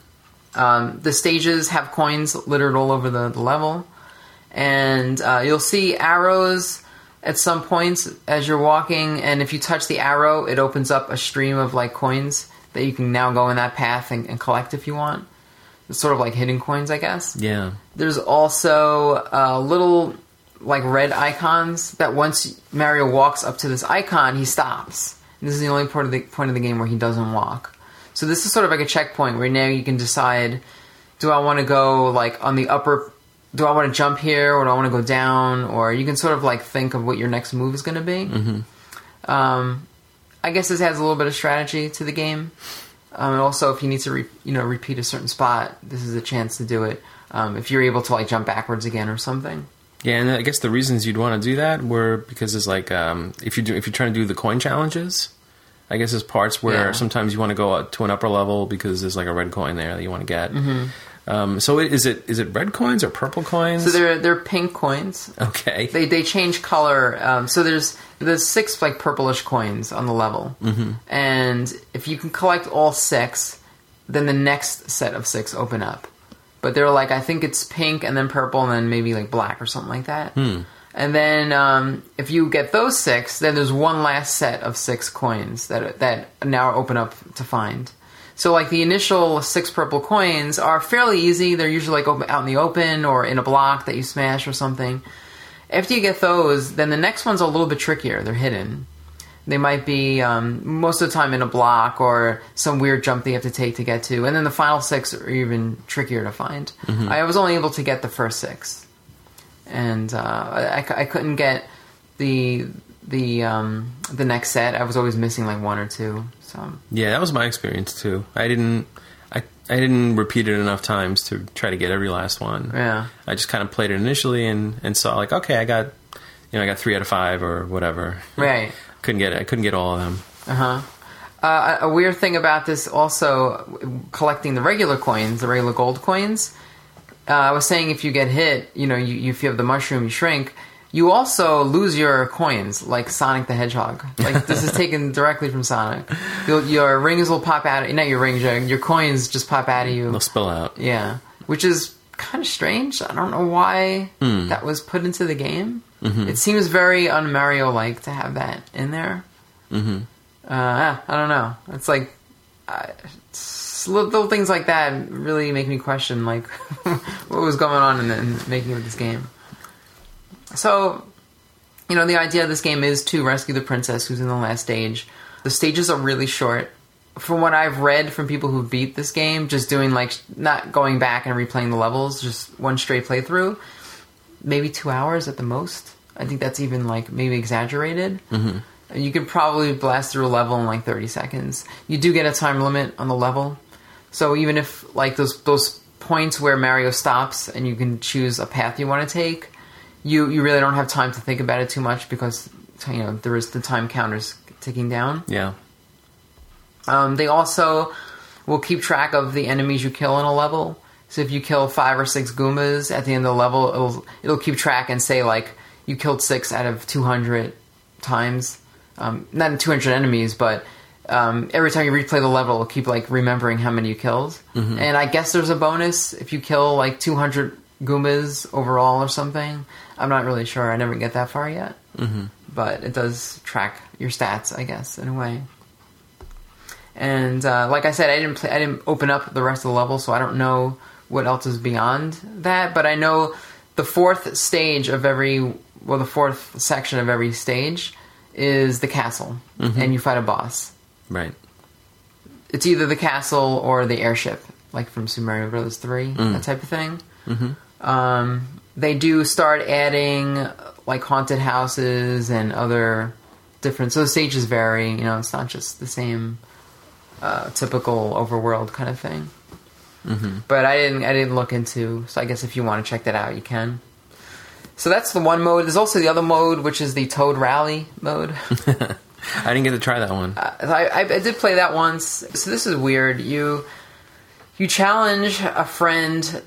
Um, the stages have coins littered all over the, the level, and uh, you'll see arrows at some points as you're walking. And if you touch the arrow, it opens up a stream of like coins that you can now go in that path and, and collect if you want. It's sort of like hidden coins, I guess. Yeah. There's also uh, little like red icons that once Mario walks up to this icon, he stops. This is the only part of the point of the game where he doesn't walk. So this is sort of like a checkpoint where now you can decide: Do I want to go like on the upper? Do I want to jump here, or do I want to go down? Or you can sort of like think of what your next move is going to be. Mm-hmm. Um, I guess this adds a little bit of strategy to the game. Um, and also, if you need to, re- you know, repeat a certain spot, this is a chance to do it. Um, if you're able to like jump backwards again or something. Yeah, and I guess the reasons you'd want to do that were because it's like um, if you do if you're trying to do the coin challenges, I guess there's parts where Yeah. sometimes you want to go to an upper level because there's like a red coin there that you want to get. Mm-hmm. Um, so is it is it red coins or purple coins? So they're they're pink coins. okay. They they change color. Um, so there's there's six like purplish coins on the level, mm-hmm. and if you can collect all six, then the next set of six open up. But they're like I think it's pink and then purple and then maybe like black or something like that. And then um, if you get those six, then there's one last set of six coins that that now open up to find. So like the initial six purple coins are fairly easy. They're usually like open, out in the open or in a block that you smash or something. After you get those, then the next one's a little bit trickier. They're hidden. They might be um, most of the time in a block or some weird jump that you have to take to get to. And then the final six are even trickier to find. I was only able to get the first six, and uh, I, I couldn't get the the um, the next set. I was always missing like one or two. So Yeah, that was my experience too. I didn't I I didn't repeat it enough times to try to get every last one. yeah. I just kind of played it initially and and saw like okay, I got you know, I got 3 out of 5 or whatever. Right. Couldn't get it. I couldn't get all of them. Uh-huh. Uh, a weird thing about this also collecting the regular coins, the regular gold coins. Uh, I was saying if you get hit, you know, you, you if you have the mushroom, you shrink. You also lose your coins, like Sonic the Hedgehog. Like this is taken directly from Sonic. You'll, your rings will pop out. Not your rings, your, your coins just pop out of you. They'll spill out. Yeah, which is kind of strange. I don't know why that was put into the game. It seems very un Mario like to have that in there. Mm-hmm. Uh, I don't know. It's like uh, it's little, little things like that really make me question like what was going on in the in the making of this game. So, you know, the idea of this game is to rescue the princess who's in the last stage. The stages are really short. From what I've read from people who beat this game, just doing like not going back and replaying the levels, just one straight playthrough, maybe two hours at the most. I think that's even like maybe exaggerated. Mm-hmm. You could probably blast through a level in like 30 seconds. You do get a time limit on the level. So even if like those those points where Mario stops and you can choose a path you want to take, you you really don't have time to think about it too much because you know there is the time counters ticking down. Yeah. Um, they also will keep track of the enemies you kill in a level. So if you kill five or six Goombas at the end of the level, it'll it'll keep track and say like you killed six out of two hundred times. Um, not two hundred enemies, but um, every time you replay the level, it'll keep like remembering how many you killed. And I guess there's a bonus if you kill like two hundred Goombas overall or something. I'm not really sure. I never get that far yet. Mm-hmm. But it does track your stats, I guess, in a way. And uh, like I said, I didn't play, I didn't open up the rest of the level, so I don't know what else is beyond that. But I know the fourth stage of every, well, the fourth section of every stage is the castle, and you fight a boss. Right. It's either the castle or the airship, like from Super Mario Bros. Three, that type of thing. Um, they do start adding like haunted houses and other different. So the stages vary. You know, it's not just the same uh, typical overworld kind of thing. Mm-hmm. But I didn't. I didn't look into. So I guess if you want to check that out, you can. So that's the one mode. There's also the other mode, which is the Toad Rally mode. I didn't get to try that one. I, I, I did play that once. So this is weird. You you challenge a friend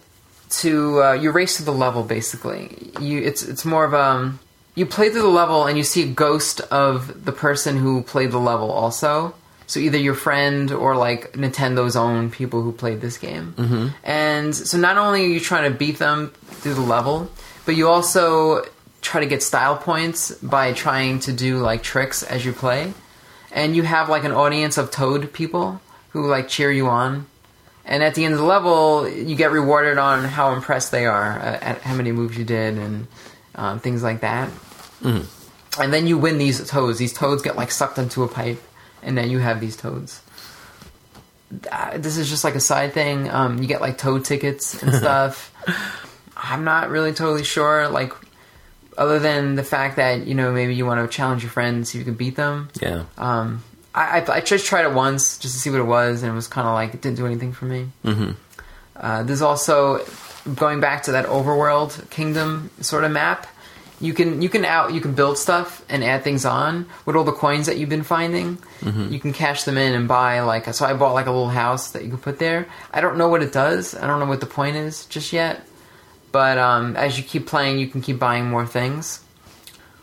to uh, you race to the level. Basically, you it's it's more of um you play through the level and you see a ghost of the person who played the level also. So either your friend or like Nintendo's own people who played this game. Mm-hmm. And so not only are you trying to beat them through the level, but you also try to get style points by trying to do like tricks as you play. And you have like an audience of Toad people who like cheer you on. And at the end of the level, you get rewarded on how impressed they are uh, at how many moves you did and um, things like that. And then you win these toads. These toads get like sucked into a pipe, and then you have these toads. Uh, This is just like a side thing. Um, you get like toad tickets and stuff. I'm not really totally sure. Like, other than the fact that you know maybe you want to challenge your friends, see if you can beat them. Yeah. Um, I, I, I just tried it once just to see what it was, and it was kind of like it didn't do anything for me. hmm Uh, there's also going back to that overworld kingdom sort of map. You can you can out you can build stuff and add things on with all the coins that you've been finding. You can cash them in and buy like so. I bought like a little house that you can put there. I don't know what it does. I don't know what the point is just yet. But um, as you keep playing, you can keep buying more things.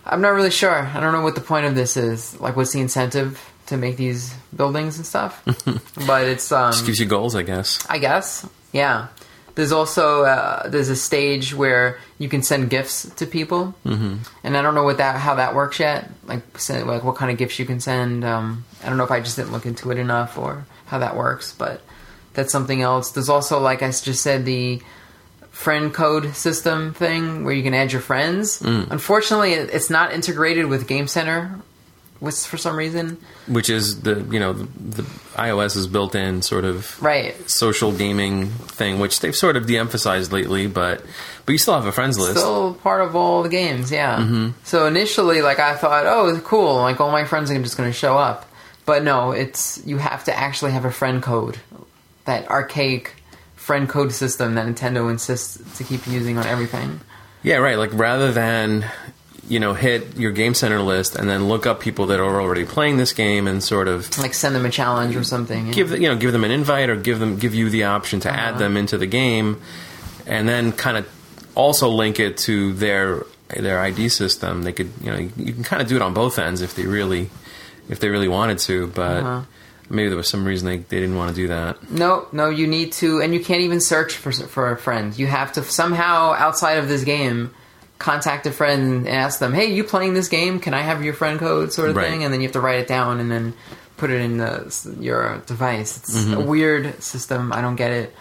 I'm not really sure. I don't know what the point of this is. Like, what's the incentive to make these buildings and stuff? but it's um, Just gives you goals, I guess. I guess. Yeah. There's also uh, there's a stage where you can send gifts to people, mm-hmm. and I don't know what that how that works yet. Like send, like what kind of gifts you can send. Um, I don't know if I just didn't look into it enough or how that works, but that's something else. There's also like I just said the friend code system thing where you can add your friends. Unfortunately, it's not integrated with Game Center, which for some reason. Which is the you know the, the iOS is built in sort of Right. social gaming thing, which they've sort of de-emphasized lately, but but you still have a friends list. Still part of all the games, yeah. Mm-hmm. So initially, like I thought, oh, cool, like all my friends are just going to show up. But no, it's you have to actually have a friend code, that archaic friend code system that Nintendo insists to keep using on everything. Yeah, right. Like rather than you know hit your game center list and then look up people that are already playing this game and sort of Like send them a challenge or something. yeah. give you know give them an invite or give them give you the option to add them into the game, and then kind of also link it to their their ID system. They could you know you can kind of do it on both ends if they really if they really wanted to, but. Uh-huh. Maybe there was some reason they, they didn't want to do that. No, no, you need to, and you can't even search for for a friend. You have to somehow outside of this game contact a friend and ask them, "Hey, you playing this game? Can I have your friend code?" sort of Right. thing, and then you have to write it down and then put it in the, your device. It's a weird system. I don't get it,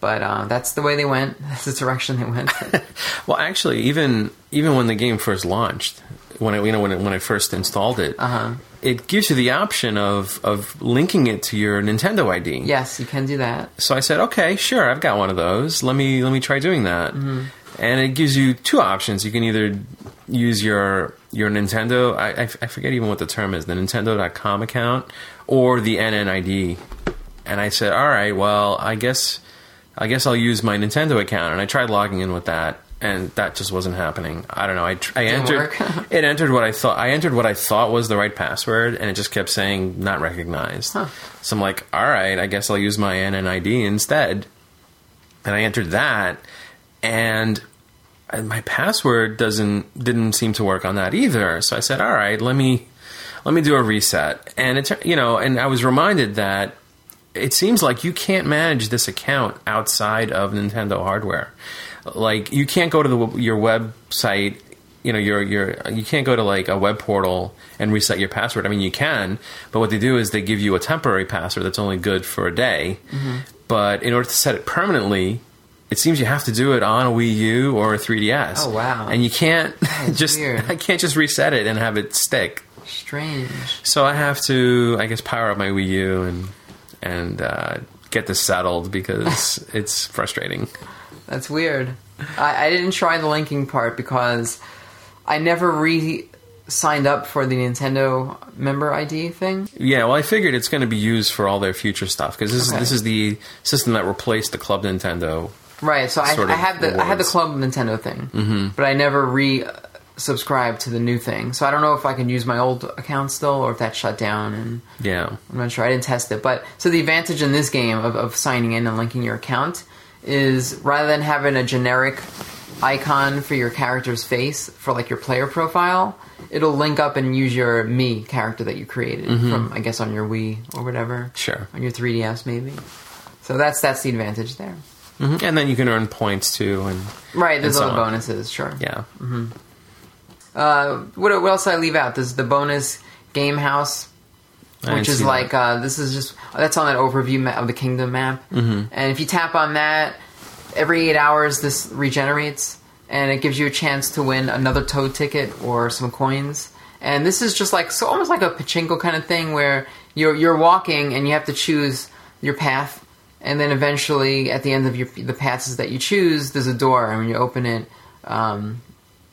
but uh, that's the way they went. That's the direction they went. Well, actually, even even when the game first launched, when I you know when it, when I first installed it, Uh-huh. it gives you the option of of linking it to your Nintendo ID. yes, you can do that. So I said, okay, sure, I've got one of those. Let me let me try doing that. Mm-hmm. And it gives you two options. You can either use your your Nintendo. I, I, I forget even what the term is. The Nintendo.com account or the NNID. And I said, all right, well, I guess I guess I'll use my Nintendo account. And I tried logging in with that, and that just wasn't happening. I don't know. I, tr- I entered it entered what I thought I entered what I thought was the right password, and it just kept saying not recognized. So I'm like, all right, I guess I'll use my NNID instead. And I entered that, and my password doesn't didn't seem to work on that either. So I said, all right, let me let me do a reset. And it you know, and I was reminded that it seems like you can't manage this account outside of Nintendo hardware. Like you can't go to the, your website, you know, your your you can't go to like a web portal and reset your password. I mean, you can, but what they do is they give you a temporary password that's only good for a day. Mm-hmm. But in order to set it permanently, it seems you have to do it on a Wii U or a 3DS. Oh, wow. And you can't just weird. I can't just reset it and have it stick. Strange. So I have to, I guess, power up my Wii U and and uh, get this settled because it's frustrating. That's weird. I, I didn't try the linking part because I never re signed up for the Nintendo member ID thing. Yeah, well, I figured it's going to be used for all their future stuff because this Okay. is this is the system that replaced the Club Nintendo. Right. So I, I have the I had the. Club Nintendo thing, mm-hmm. but I never re subscribed to the new thing. So I don't know if I can use my old account still or if that's shut down. And Yeah, I'm not sure. I didn't test it. But so the advantage in this game of, of signing in and linking your account is rather than having a generic icon for your character's face for like your player profile, it'll link up and use your me character that you created from I guess on your Wii or whatever. Sure. On your 3DS maybe. So that's that's the advantage there. Mhm. And then you can earn points too, and Right, there's And so on. bonuses, sure. yeah, Uh, what, what else did I leave out? There's the bonus game house, which is like uh, this is just that's on that overview map of the kingdom map. Mm-hmm. And if you tap on that, every eight hours this regenerates, and it gives you a chance to win another toad ticket or some coins. And this is just like so almost like a pachinko kind of thing where you're you're walking and you have to choose your path, and then eventually at the end of your the paths that you choose, there's a door, and when you open it. Um,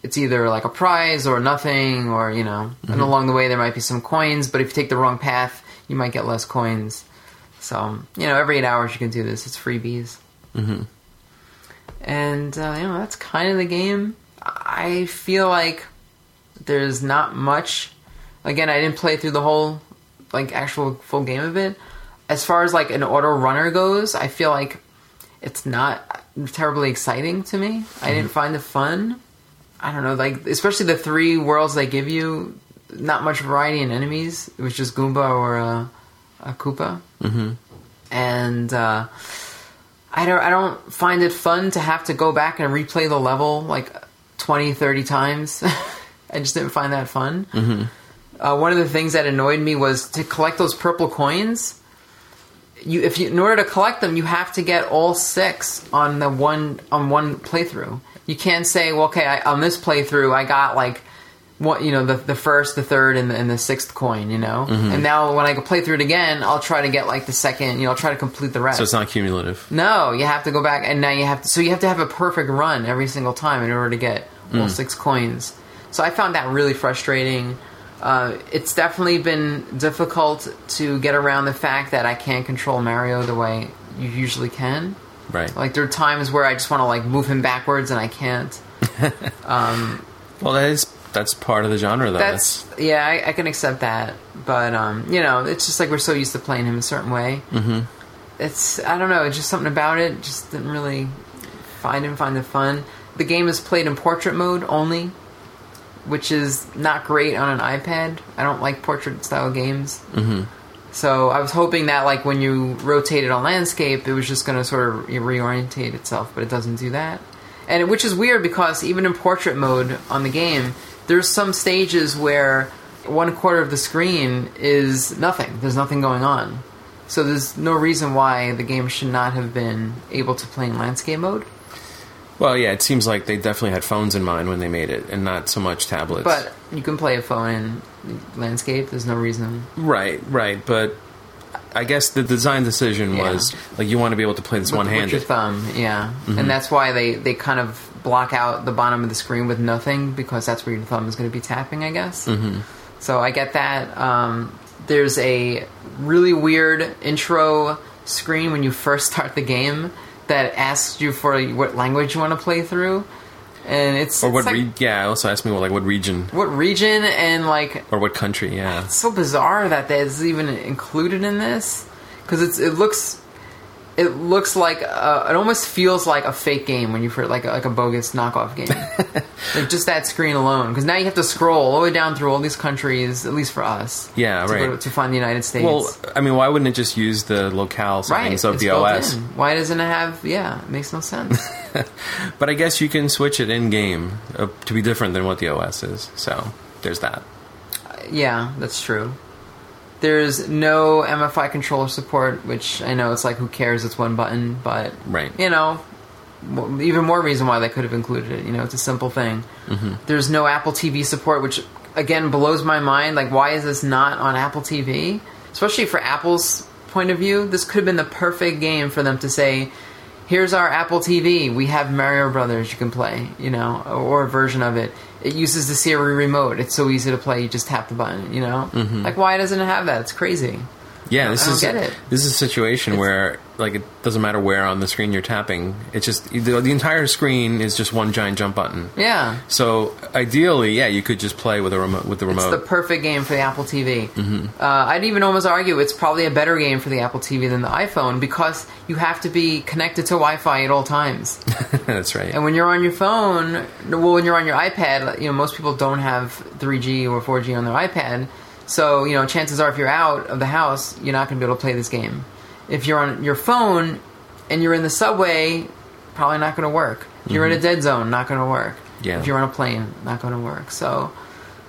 it's either like a prize or nothing or you know. And along the way there might be some coins. But if you take the wrong path you might get less coins. So you know every eight hours you can do this. It's freebies. Mm-hmm. and uh, you know that's kind of the game. I feel like there's not much. Again i didn't play through the whole like actual full game of it as far as like an auto runner goes i feel like it's not terribly exciting to me i didn't find the fun I don't know, like especially the three worlds they give you, not much variety in enemies. It was just Goomba or a, a Koopa, mm-hmm. and uh, I don't I don't find it fun to have to go back and replay the level like 20, 30 times. I just didn't find that fun. Mm-hmm. Uh, one of the things that annoyed me was to collect those purple coins. You, if you, in order to collect them, you have to get all six on the one on one playthrough. You can't say, well, okay, I, on this playthrough, I got like what you know the the first, the third, and the, and the sixth coin. You know, mm-hmm. and now when I go play through it again, I'll try to get like the second. You know, I'll try to complete the rest. so it's not cumulative. No, you have to go back, and now you have to. So you have to have a perfect run every single time in order to get all mm. six coins. So I found that really frustrating. Uh, it's definitely been difficult to get around the fact that I can't control Mario the way you usually can. Right. Like there are times where I just want to like move him backwards and I can't. well, that is that's part of the genre, though. That's yeah, I, I can accept that, but um, you know, it's just like we're so used to playing him a certain way. Mm-hmm. It's I don't know, it's just something about it. Just didn't really find him find the fun. The game is played in portrait mode only, which is not great on an iPad. I don't like portrait style games. Mm-hmm. So I was hoping that like when you rotate it on landscape, it was just going to sort of reorientate itself, but it doesn't do that. And it- which is weird because even in portrait mode on the game, there's some stages where one quarter of the screen is nothing. There's nothing going on. So there's no reason why the game should not have been able to play in landscape mode. Well, yeah, it seems like they definitely had phones in mind when they made it, and not so much tablets. But you can play a phone in landscape. There's no reason. right, right, but I guess the design decision Yeah. was like you want to be able to play this one with your thumb, yeah, and that's why they they kind of block out the bottom of the screen with nothing because that's where your thumb is going to be tapping, I guess. Mm-hmm. So I get that. Um, there's a really weird intro screen when you first start the game that asks you for what language you want to play through, and it's Or it's like, re- yeah, also asked me well, like what region what region and like or what country. Yeah, it's so bizarre that that's even included in this because it's it looks it looks like uh, it almost feels like a fake game when you first like a, like a bogus knockoff game like just that screen alone because now you have to scroll all the way down through all these countries at least for us Yeah, to, right. go to, to find the United States Well, I mean, why wouldn't it just use the locale right of it's the OS? in. why doesn't it have yeah it makes no sense But I guess you can switch it in game uh, to be different than what the OS is. So there's that. Yeah, that's true. There's no MFI controller support, which I know it's like who cares? It's one button, but Right. you know, even more reason why they could have included it. You know, it's a simple thing. Mm-hmm. There's no Apple TV support, which again blows my mind. Like, why is this not on Apple TV? Especially for Apple's point of view, this could have been the perfect game for them to say, "Here's our Apple TV. We have Mario Brothers you can play." You know, or a version of it. It uses the Siri remote. It's so easy to play. You just tap the button. You know, mm-hmm. like why doesn't it have that? It's crazy. Yeah, this is it. this is a situation where like it doesn't matter where on the screen you're tapping. It's just the, the entire screen is just one giant jump button. Yeah. So ideally, yeah, you could just play with a remote with the remote. It's the perfect game for the Apple TV. Uh, I'd even almost argue it's probably a better game for the Apple TV than the iPhone because you have to be connected to Wi-Fi at all times. That's right. and when you're on your phone, well, when you're on your iPad, you know most people don't have 3G or 4G on their iPad. So you know, chances are, if you're out of the house, you're not going to be able to play this game. If you're on your phone and you're in the subway, probably not going to work. If you're in a dead zone, not going to work. Yeah. If you're on a plane, not going to work. So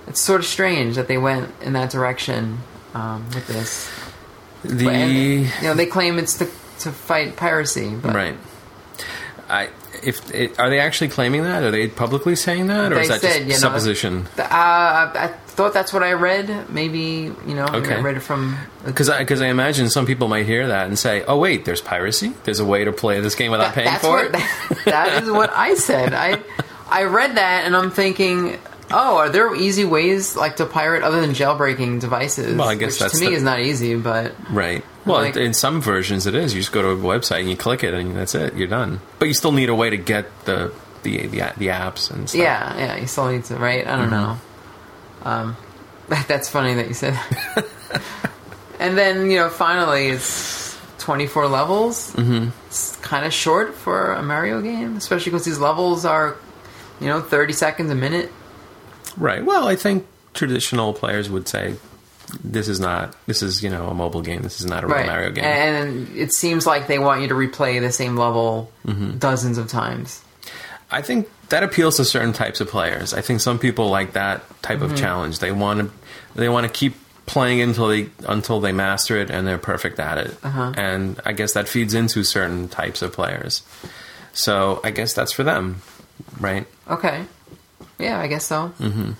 it's sort of strange that they went in that direction um, with this. the But, and, you know, they claim it's to to fight piracy, but right. I if it, are they actually claiming that? Are they publicly saying that, or They is that said, just you know, supposition? Uh, I thought that's what I read. Maybe you know, maybe I Okay. read it from. Because I, 'cause I imagine some people might hear that and say, "Oh wait, there's piracy. There's a way to play this game without That- paying for what, it." that- that is what I said. I I read that and I'm thinking, oh, are there easy ways like to pirate other than jailbreaking devices? Well, I guess which to me the- is not easy, but Right. Well, Like- in some versions it is. You just go to a website and you click it, and that's it. You're done. But you still need a way to get the the the, the apps and stuff. yeah, yeah, you still need to, right? I don't know. Um, that's funny that you said. that. and then you know, finally, it's 24 levels. Mm-hmm. It's kind of short for a Mario game, especially because these levels are, you know, 30 seconds a minute. Right. Well, I think traditional players would say this is not. This is you know a mobile game. This is not a real right. Mario game. And it seems like they want you to replay the same level Mm-hmm. dozens of times. I think that appeals to certain types of players. I think some people like that type Mm-hmm. of challenge. They want to they want to keep playing until they until they master it and they're perfect at it. Uh-huh. And I guess that feeds into certain types of players. So I guess that's for them, right? Okay. Yeah, I guess so. Mm-hmm.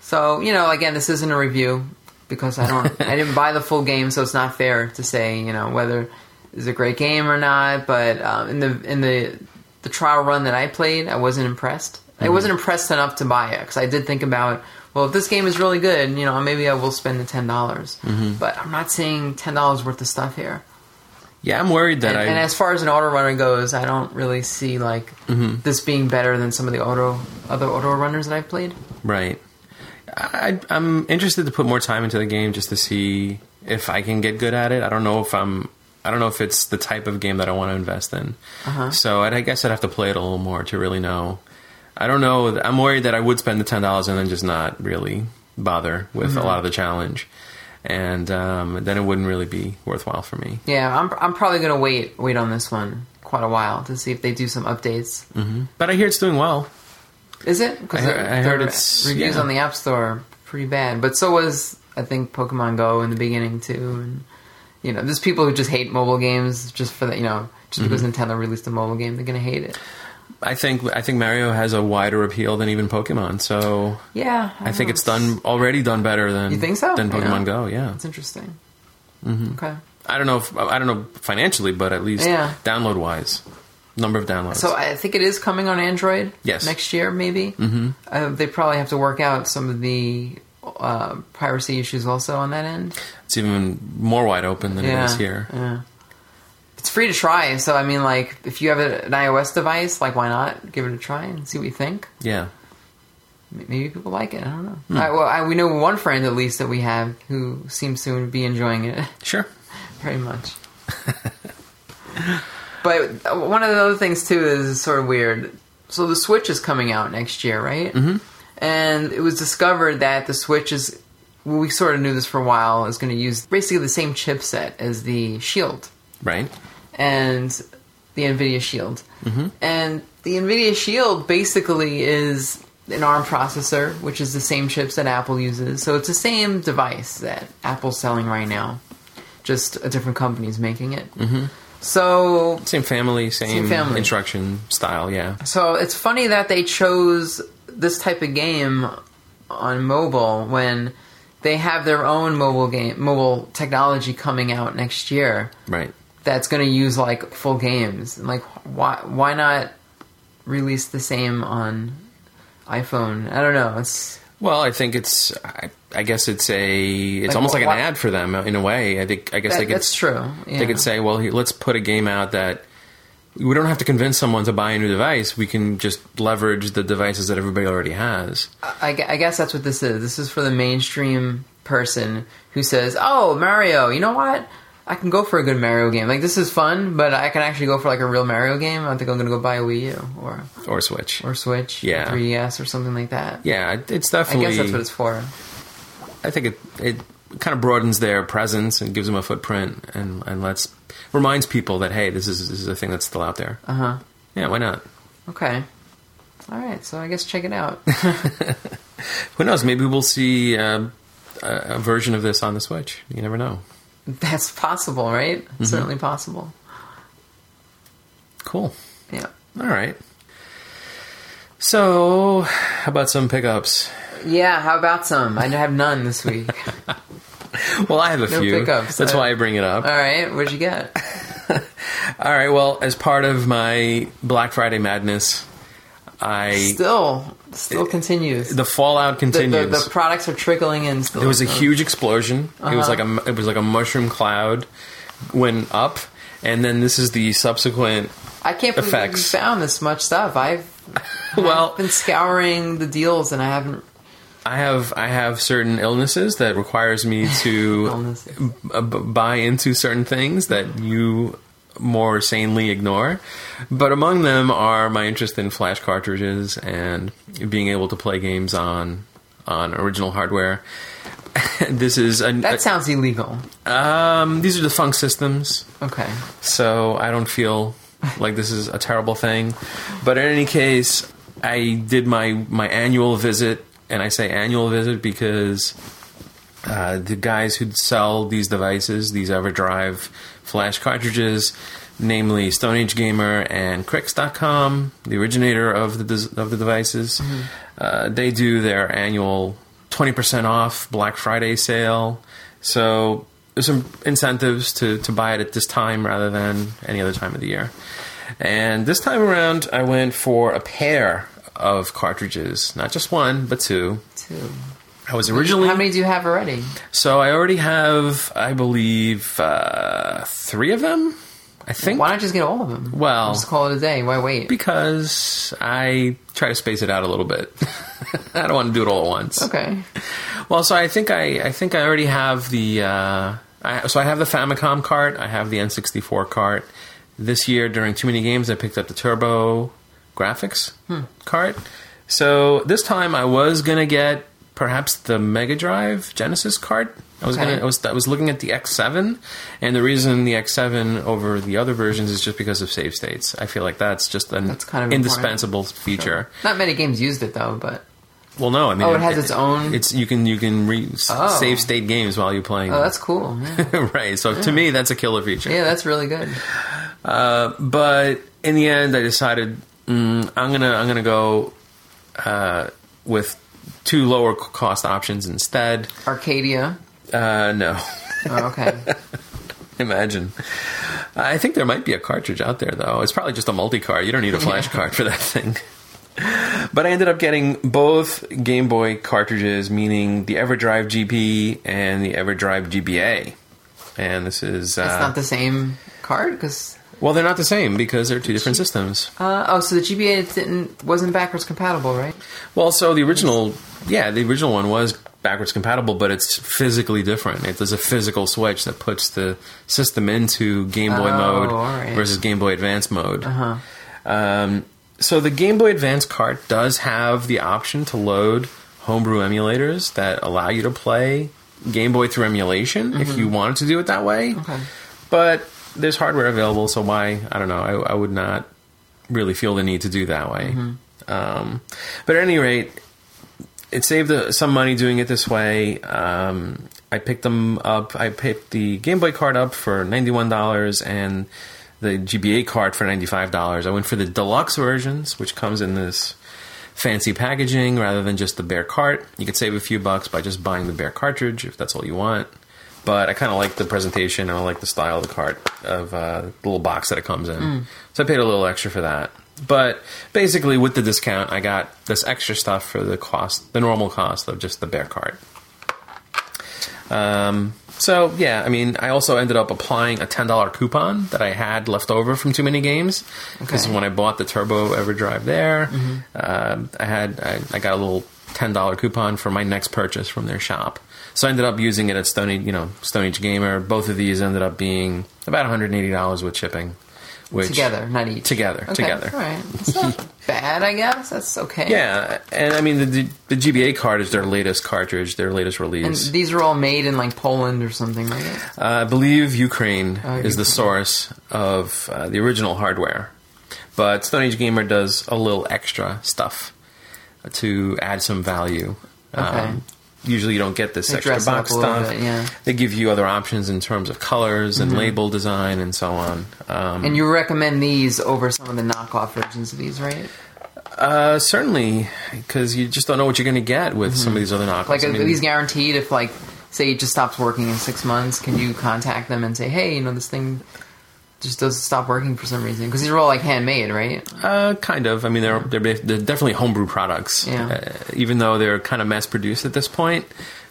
So you know, again, this isn't a review because I don't, I didn't buy the full game, so it's not fair to say you know whether it's a great game or not. But um, in the in the the trial run that I played, I wasn't impressed. I mm-hmm. wasn't impressed enough to buy it because I did think about, well, if this game is really good, you know, maybe I will spend the ten dollars. Mm-hmm. But I'm not seeing ten dollars worth of stuff here. Yeah, I'm worried that And, I and as far as an auto runner goes, I don't really see like mm-hmm. this being better than some of the auto other auto runners that I've played. Right. I, I'm interested to put more time into the game just to see if I can get good at it. I don't know if I'm. I don't know if it's the type of game that I want to invest in. Uh-huh. So I'd, I guess I'd have to play it a little more to really know. I don't know. I'm worried that I would spend the ten dollars and then just not really bother with Mm-hmm. a lot of the challenge, and um, then it wouldn't really be worthwhile for me. Yeah, I'm I'm probably gonna wait wait on this one quite a while to see if they do some updates. But I hear it's doing well. Is it? Because I heard- I heard it's- reviews yeah. on the App Store pretty bad, but so was I think Pokemon Go in the beginning too, and you know, there's people who just hate mobile games just for that. You know, just because Mm-hmm. Nintendo released a mobile game, they're gonna hate it. I think I think Mario has a wider appeal than even Pokemon. So Yeah, I think don't it's done already done better than You think so? than Pokemon Yeah. Go. Yeah. it's interesting. Mm-hmm. Okay. I don't know. If, I don't know financially, but at least Yeah. download wise, number of downloads. So I think it is coming on Android. Yes. Next year, maybe. Mm-hmm. Uh, they probably have to work out some of the uh, piracy issues also on that end. it's even more wide open than it yeah. is here. Yeah. It's free to try, so I mean, like, if you have a- an iOS device, like, why not give it a try and see what you think? Yeah. Maybe people like it. I don't know. Hmm. I, well, I, we know one friend at least that we have who seems to be enjoying it Sure. very much. but one of the other things too is sort of weird. So the Switch is coming out next year, right? Mm-hmm. And it was discovered that the Switch is. Well, we sort of knew this for a while. Is going to use basically the same chipset as the Shield Right. and the Nvidia Shield. And the Nvidia Shield basically is an ARM processor, which is the same chips that Apple uses. So it's the same device that Apple's selling right now, just a different company's making it. Mm-hmm. So, Same family, same, Same family. instruction style. Yeah. so it's funny that they chose this type of game on mobile when they have their own mobile game, mobile technology coming out next year. Right. that's going to use like full games. And, Like, why why not release the same on iPhone? I don't know. It's Well, I think it's. I, I guess it's a it's Like, almost like an ad for them in a way. I think I guess That- they could that's true. they could say, well, here, let's put a game out that we don't have to convince someone to buy a new device. We can just leverage the devices that everybody already has. I, I guess that's what this is. This is for the mainstream person who says, "Oh, Mario, you know what? I can go for a good Mario game. Like this is fun, but I can actually go for like a real Mario game. I think I'm going to go buy a Wii U or Or Switch. or Switch, Yeah. or 3DS or something like that. yeah, it's definitely. I guess that's what it's for. I think it it kind of broadens their presence and gives them a footprint and and lets reminds people that hey, this is this is a thing that's still out there. Uh huh. Yeah, why not? Okay. All right. So I guess check it out. Who knows? Maybe we'll see uh, a, a version of this on the Switch. You never know. that's possible, right? Mm-hmm. Certainly possible. Cool. Yeah. All right. So, how about some pickups? Yeah. How about some? I have none this week. Well, I have a No few. pickups. That's why I bring it up. All right. What'd you get? All right. Well, as part of my Black Friday madness, I Still, still continues. the fallout continues. the, the products are trickling in. Still. There was a huge explosion. It was Uh-huh. like a it was like a mushroom cloud went up, and then this is the subsequent. I can't believe effects. you found this much stuff. I've Well, I've been scouring the deals and I haven't. I have I have certain illnesses that requires me to b- b- buy into certain things that you more sanely ignore. But among them are my interest in flash cartridges and being able to play games on on original hardware. this is a, That sounds illegal. um, these are defunct systems. Okay. so I don't feel like this is a terrible thing. But in any case, I did my my annual visit, and I say annual visit because uh, the guys who sell these devices, these EverDrive flash cartridges, namely Stone Age Gamer and Krikzz.com, the originator of the des- of the devices, uh, they do their annual twenty percent off Black Friday sale. So there's some incentives to, to buy it at this time rather than any other time of the year. And this time around, I went for a pair of cartridges, not just one, but two. Two. I was originally How many do you have already? so I already have, I believe, uh, three of them. I think Why not just get all of them? Well- just call it a day. Why wait? because I try to space it out a little bit. I don't want to do it all at once. Okay. Well, so I think I, I think I already have the. Uh, I, so I have the Famicom cart. I have the N64 cart. This year, during too many games, I picked up the Turbo Grafx cart. So this time, I was gonna get perhaps the Mega Drive Genesis cart. I was Okay. gonna. I was, I was looking at the X7, and the reason the X7 over the other versions is just because of save states. I feel like that's just an That's kind of indispensable feature. Not many games used it though, but Well, no, I mean, Oh, it has its own- It's you can you can re- Oh. save state games while you're playing. oh, that's cool. Yeah, right. So to me, that's a killer feature. yeah that's really good. Uh, but in the end, I decided mm, I'm gonna I'm gonna go uh, with two lower cost options instead. Arcadia. Uh, no, Oh, okay. imagine. I think there might be a cartridge out there though. It's probably just a multi card. You don't need a flash card for that thing. But I ended up getting both Game Boy cartridges, meaning the EverDrive GB and the EverDrive GBA. And this is uh, It's not the same card because. Well, they're not the same because they're two different systems. Uh, oh, so the GBA didn't wasn't backwards compatible, right? Well, so the original, yeah, the original one was backwards compatible, but it's physically different. It, there's a physical switch that puts the system into Game Boy Oh, mode right. versus Game Boy Advance mode. Uh-huh. Um, so the Game Boy Advance cart does have the option to load homebrew emulators that allow you to play Game Boy through emulation if you wanted to do it that way. Mm-hmm. Okay. But there's hardware available, so why? I don't know. I, I would not really feel the need to do that way. Mm-hmm. Um, but at any rate, it saved uh, some money doing it this way. Um, I picked them up. I picked the Game Boy card up for ninety one dollars and the GBA card for ninety five dollars. I went for the deluxe versions, which comes in this fancy packaging rather than just the bare cart. You could save a few bucks by just buying the bare cartridge if that's all you want. But I kind of like the presentation and I like the style of the cart of uh, the little box that it comes in. So I paid a little extra for that. But basically, with the discount, I got this extra stuff for the cost, the normal cost of just the bare cart. Um, so yeah, I mean, I also ended up applying a ten dollar coupon that I had left over from too many games because Okay. when I bought the Turbo EverDrive there, um, I had I, I got a little ten dollar coupon for my next purchase from their shop. So I ended up using it at Stone Age, you know, Stone Age Gamer. Both of these ended up being about one hundred and eighty dollars with shipping. Which, Together, not each. Together, Okay, together. All right. It's not bad, I guess. That's okay. Yeah, and I mean the, the GBA card is their latest cartridge, their latest release. And these are all made in like Poland or something, right? Uh, I believe Ukraine Oh, is the source of uh, the original hardware, but Stone Age Gamer does a little extra stuff to add some value. Um, Okay. Usually, you don't get this They extra dress it up box stuff. bit, yeah. They give you other options in terms of colors and label design and so on. Um, And you recommend these over some of the knockoff versions of these, right? uh, certainly, because you just don't know what you're going to get with some of these other knockoffs. Like, I are mean- these guaranteed? If like, say, it just stops working in six months, can you contact them and say, "Hey, you know, this thing just doesn't stop working for some reason"? Because these are all like handmade, right? Uh, kind of. I mean, they're they're, they're definitely homebrew products. Yeah. Uh, even though they're kind of mass produced at this point,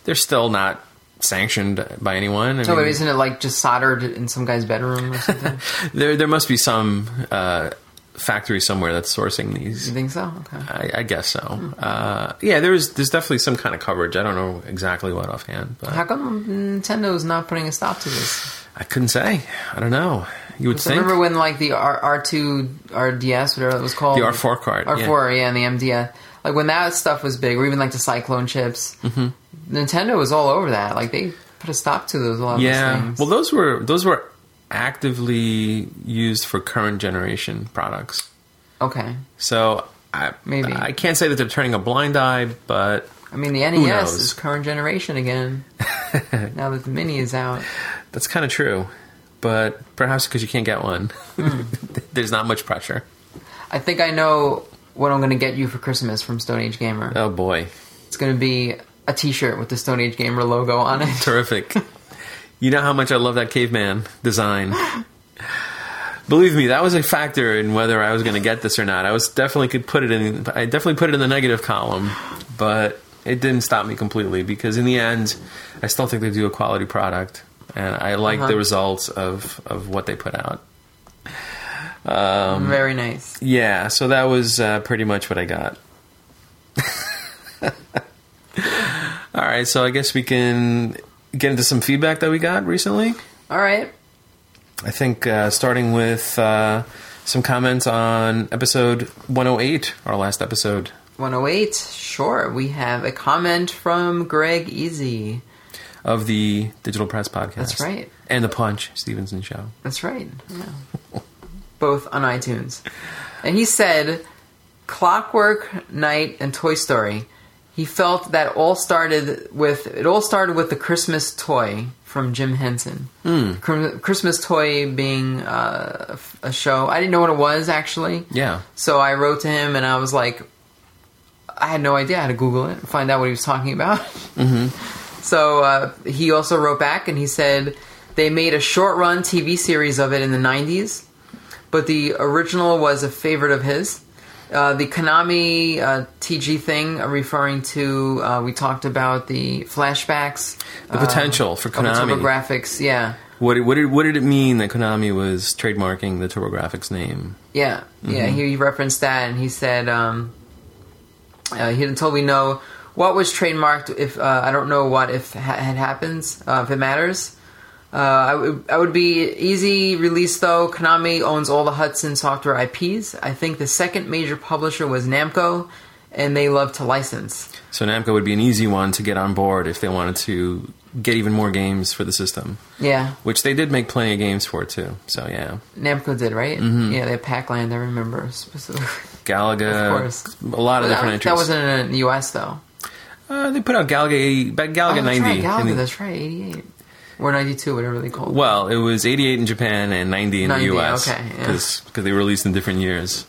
they're still not sanctioned by anyone. I So, mean, isn't it like just soldered in some guy's bedroom or something? there there must be some uh, factory somewhere that's sourcing these. you think so? Okay. I, I guess so. Uh, yeah, there's there's definitely some kind of coverage. I don't know exactly what offhand, but How come Nintendo's not putting a stop to this? I couldn't say. I don't know. You would think remember when like the R R two RDS whatever it was called the R4 card. R four yeah. and the MDS like when that stuff was big or even like the Cyclone chips Mm-hmm. Nintendo was all over that like they put a stop to those a lot Yeah. things. Well, those were those were actively used for current generation products. okay So I Maybe. I can't say that they're turning a blind eye, but I mean the NES is current generation again now that the Mini is out that's kind of true. But perhaps because you can't get one, Hmm. there's not much pressure. I think I know what I'm going to get you for Christmas from Stone Age Gamer Oh boy, it's going to be a T-shirt with the Stone Age Gamer logo on it terrific! you know how much I love that caveman design. Believe me, that was a factor in whether I was going to get this or not. I was definitely could put it in. I definitely put it in the negative column, but it didn't stop me completely because in the end, I still think they do a quality product, and I like Uh-huh. the results of of what they put out. Um, very nice Yeah, so that was uh, pretty much what I got. All right, so I guess we can get into some feedback that we got recently. all right I think uh, starting with uh, some comments on episode 108, our last episode. 108 sure we have a comment from Greg Easy of the Digital Press podcast. That's right. And the Punch Stevenson Show. That's right. Yeah. Both on iTunes. And he said Clockwork Knight and Toy Story. He felt that all started with it all started with the Christmas toy from Jim Henson. Cr- Christmas toy being uh, a show. I didn't know what it was actually. Yeah. So I wrote to him and I was like, I had no idea how to Google it and find out what he was talking about. Mm-hmm. So uh, he also wrote back and he said they made a short run TV series of it in the 90s, but the original was a favorite of his. Uh, the Konami uh, TG thing, uh, referring to, uh, we talked about the flashbacks. The potential for Of the Konami. graphics, yeah. What, did- what, did, what did it mean that Konami was trademarking the TurboGrafx name? Yeah, yeah. He, he referenced that, and he said um, uh, he didn't totally know what was trademarked. If uh, I don't know what if ha- it happens, uh, if it matters. Uh, I would be easy release though. Konami owns all the Hudson software IPs. I think the second major publisher was Namco, and they love to license. So Namco would be an easy one to get on board if they wanted to get even more games for the system, Yeah, which they did make plenty of games for too. So yeah, Namco did right. Mm-hmm. Yeah, they had Pac-Land. I remember specifically. Galaga, Of course. a lot of that, different that entries. wasn't in the U.S. though. Uh, they put out Galaga, 80, Galaga Oh, that's 90. right, Galaga, the- that's right, 88. Or 92, whatever they call it. well, it was 88 in Japan and 90 in 90, the US. okay, yeah. Because they released in different years.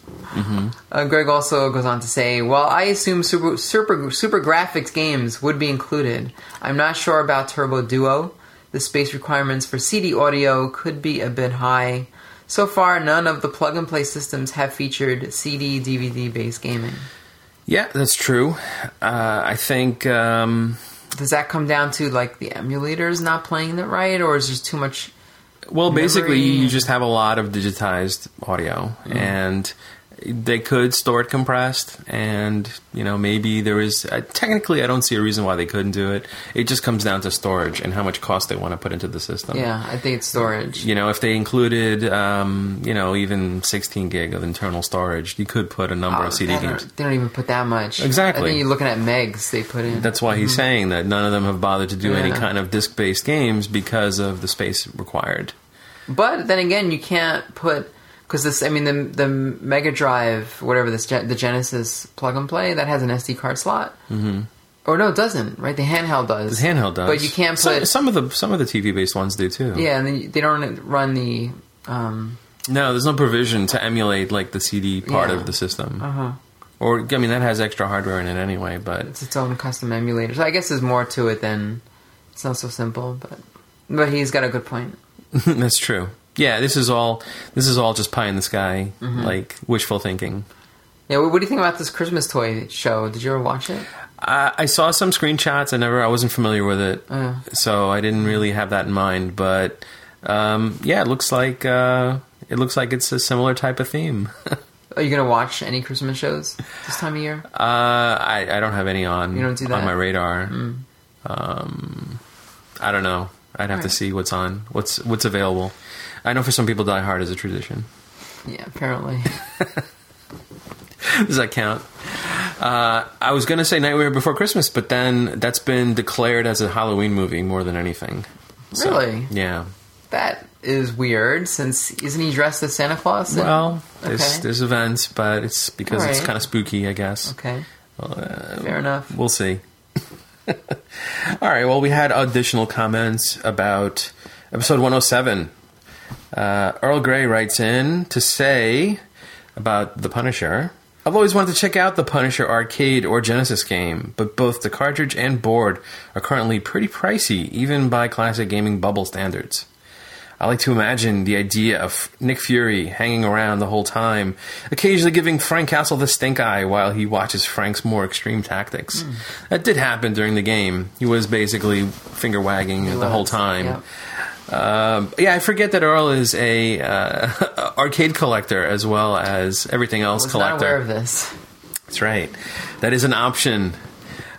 Uh, Greg also goes on to say, While I assume super, super, super graphics games would be included, I'm not sure about Turbo Duo. The space requirements for CD audio could be a bit high. So far, none of the plug and play systems have featured CD DVD based gaming. Yeah, that's true. Uh, I think um, does that come down to like the emulators not playing it right, or is there too much? Well, basically, you just have a lot of digitized audio, and they could store it compressed. And you know, maybe there is. Uh, technically, I don't see a reason why they couldn't do it. It just comes down to storage and how much cost they want to put into the system. Yeah, I think it's storage. You know, if they included, um, you know, even 16 gig of internal storage, you could put a number Oh, of CD games. they don't even put that much. Exactly. I think you're looking at megs they put in. That's why he's saying that none of them have bothered to do any kind of disc-based games because of the space required. But then again, you can't put because this. I mean, the the Mega Drive, whatever this the Genesis plug and play that has an SD card slot. Mm-hmm. Or no, it doesn't. Right, the handheld does. The handheld does, but you can't put. some of the some of the TV-based ones do too. yeah, and they don't run the. Um, No, there's no provision to emulate like the CD part Yeah. of the system. uh-huh. Or I mean, that has extra hardware in it anyway. But It's its own custom emulator. So I guess there's more to it than it's not so simple. But but he's got a good point. that's true. Yeah, this is all this is all just pie in the sky, Mm-hmm. like wishful thinking. Yeah, what, do you think about this Christmas toy show? Did you ever watch it? I, I saw some screenshots. I never, I wasn't familiar with it, Uh. so I didn't really have that in mind. But um, yeah, it looks like uh, it looks like it's a similar type of theme. Are you gonna watch any Christmas shows this time of year? Uh, I, I don't have any on You don't do that? Mm. on my radar. Um, I don't know. I'd have to see what's on, what's what's available. I know for some people, Die Hard is a tradition. Yeah, apparently. Does that count? Uh, I was going to say Nightmare Before Christmas, but then that's been declared as a Halloween movie more than anything. So, Really? Yeah. That is weird. Since isn't he dressed as Santa Claus? Well, there's Okay. there's events, but it's because it's kind of spooky, I guess. okay, Uh, fair enough. We'll see. All right. Well, we had additional comments about episode 107. Uh, Earl Grey writes in to say about The Punisher. I've always wanted to check out the Punisher arcade or Genesis game, but both the cartridge and board are currently pretty pricey, even by classic gaming bubble standards. I like to imagine the idea of Nick Fury hanging around the whole time, occasionally giving Frank Castle the stink eye while he watches Frank's more extreme tactics. That did happen during the game. He was basically finger wagging the whole time. yep. Um, yeah, I forget that Earl is a uh, arcade collector as well as everything I else was not collector. aware of this. That's right. That is an option.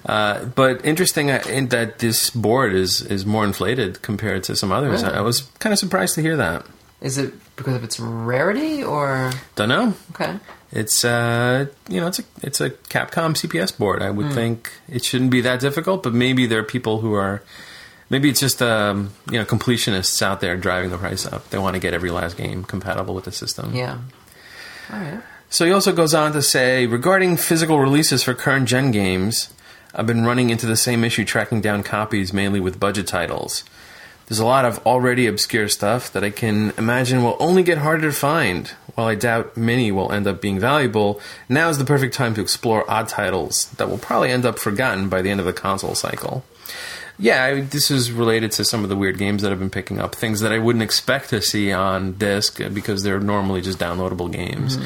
Uh, but interesting uh, in that this board is is more inflated compared to some others. Really? I, I was kind of surprised to hear that. Is it because of its rarity or Don't know. okay? It's uh, you know, it's a it's a Capcom CPS board. I would think it shouldn't be that difficult, but maybe there are people who are maybe it's just um, you know, completionists out there driving the price up. They want to get every last game compatible with the system. Yeah. All right. So he also goes on to say regarding physical releases for current gen games, I've been running into the same issue tracking down copies mainly with budget titles. There's a lot of already obscure stuff that I can imagine will only get harder to find. While I doubt many will end up being valuable, now is the perfect time to explore odd titles that will probably end up forgotten by the end of the console cycle. Yeah, I, this is related to some of the weird games that I've been picking up, things that I wouldn't expect to see on disc uh, because they're normally just downloadable games.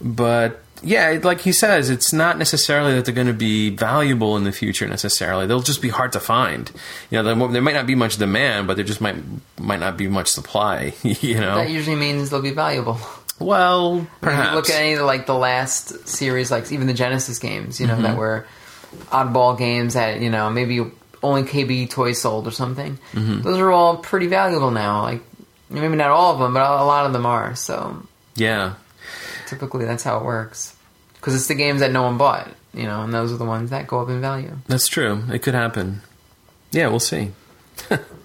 But yeah, like he says, it's not necessarily that they're going to be valuable in the future necessarily. They'll just be hard to find. You know, there, there might not be much demand, but there just might might not be much supply. You know, That usually means they'll be valuable. well, perhaps. look at any of the, like the last series, like even the Genesis games, you know, Mm-hmm. that were oddball games that you know maybe only KB toys sold or something. Mm-hmm. Those are all pretty valuable now. Like maybe not all of them, but a lot of them are. So yeah, typically that's how it works because it's the games that no one bought, you know, and those are the ones that go up in value. That's true. It could happen. Yeah, we'll see.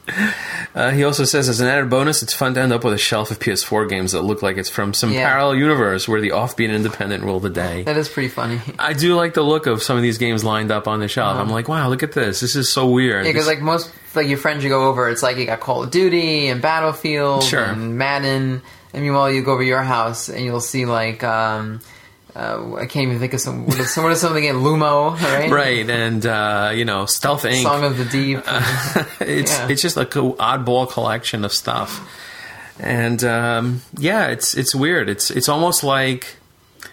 uh, he also says, as an added bonus, it's fun to end up with a shelf of PS4 games that look like it's from some Yeah. parallel universe where the offbeat independent rule the day. That is pretty funny. I do like the look of some of these games lined up on the shelf. I'm like, wow, look at this. This is so weird. Yeah, because like most like your friends you go over, it's like you got Call of Duty and Battlefield Sure. and Madden. And meanwhile, you go over your house and you'll see like um, uh, I can't even think of some. What is, what is something in Lumo, right? right, and uh, you know, Stealth Inc. Song of the Deep. it's Yeah. it's just like a oddball collection of stuff, and um, yeah, it's it's weird. It's it's almost like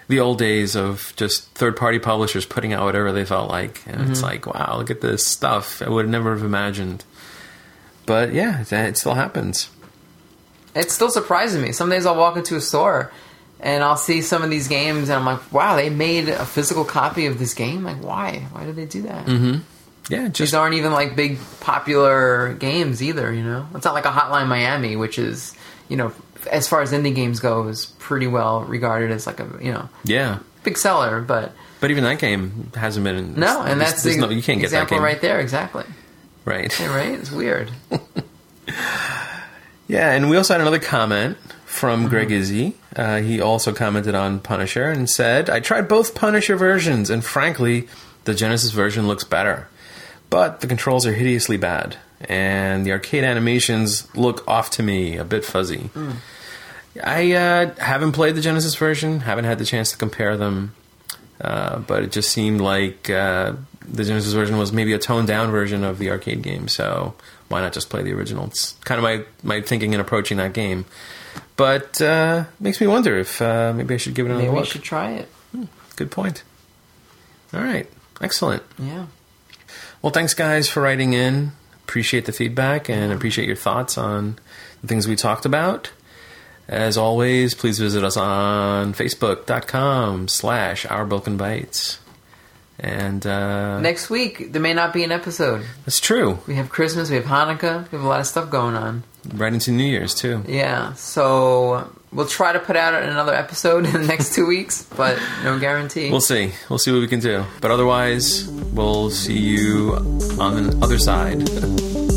the old days of just third party publishers putting out whatever they felt like. And Mm-hmm. it's like, wow, look at this stuff. I would never have imagined. But yeah, it, it still happens. It still surprises me. Some days I'll walk into a store and I'll see some of these games and I'm like, wow, they made a physical copy of this game? Like, why? Why did they do that? Mm-hmm. Yeah, These just aren't even like big popular games either, you know? It's not like a Hotline Miami, which is, you know, as far as indie games go, is pretty well regarded as like a, you know, yeah. big seller, but But even that game hasn't been. No, and that's the no, you can't get that game right there, exactly. right. Yeah, right? It's weird. Yeah, and we also had another comment from Mm-hmm. Greg Izzy. Uh, he also commented on Punisher and said, I tried both Punisher versions, and frankly, the Genesis version looks better. But the controls are hideously bad, and the arcade animations look off to me, a bit fuzzy. Mm. I uh, haven't played the Genesis version, haven't had the chance to compare them, uh, but it just seemed like uh, the Genesis version was maybe a toned down version of the arcade game, so why not just play the original? It's kind of my, my thinking in approaching that game. But uh, makes me wonder if uh, maybe I should give it another Maybe we look. should try it. Good point. All right, excellent. Yeah. Well, thanks guys for writing in. Appreciate the feedback and appreciate your thoughts on the things we talked about. As always, please visit us on facebook.com slash our broken bites. And uh, Next week, there may not be an episode. that's true. We have Christmas, we have Hanukkah, we have a lot of stuff going on. Right into New Year's too. Yeah, so we'll try to put out another episode in the next two weeks, but no guarantee. We'll see. We'll see what we can do. But otherwise, we'll see you on the other side.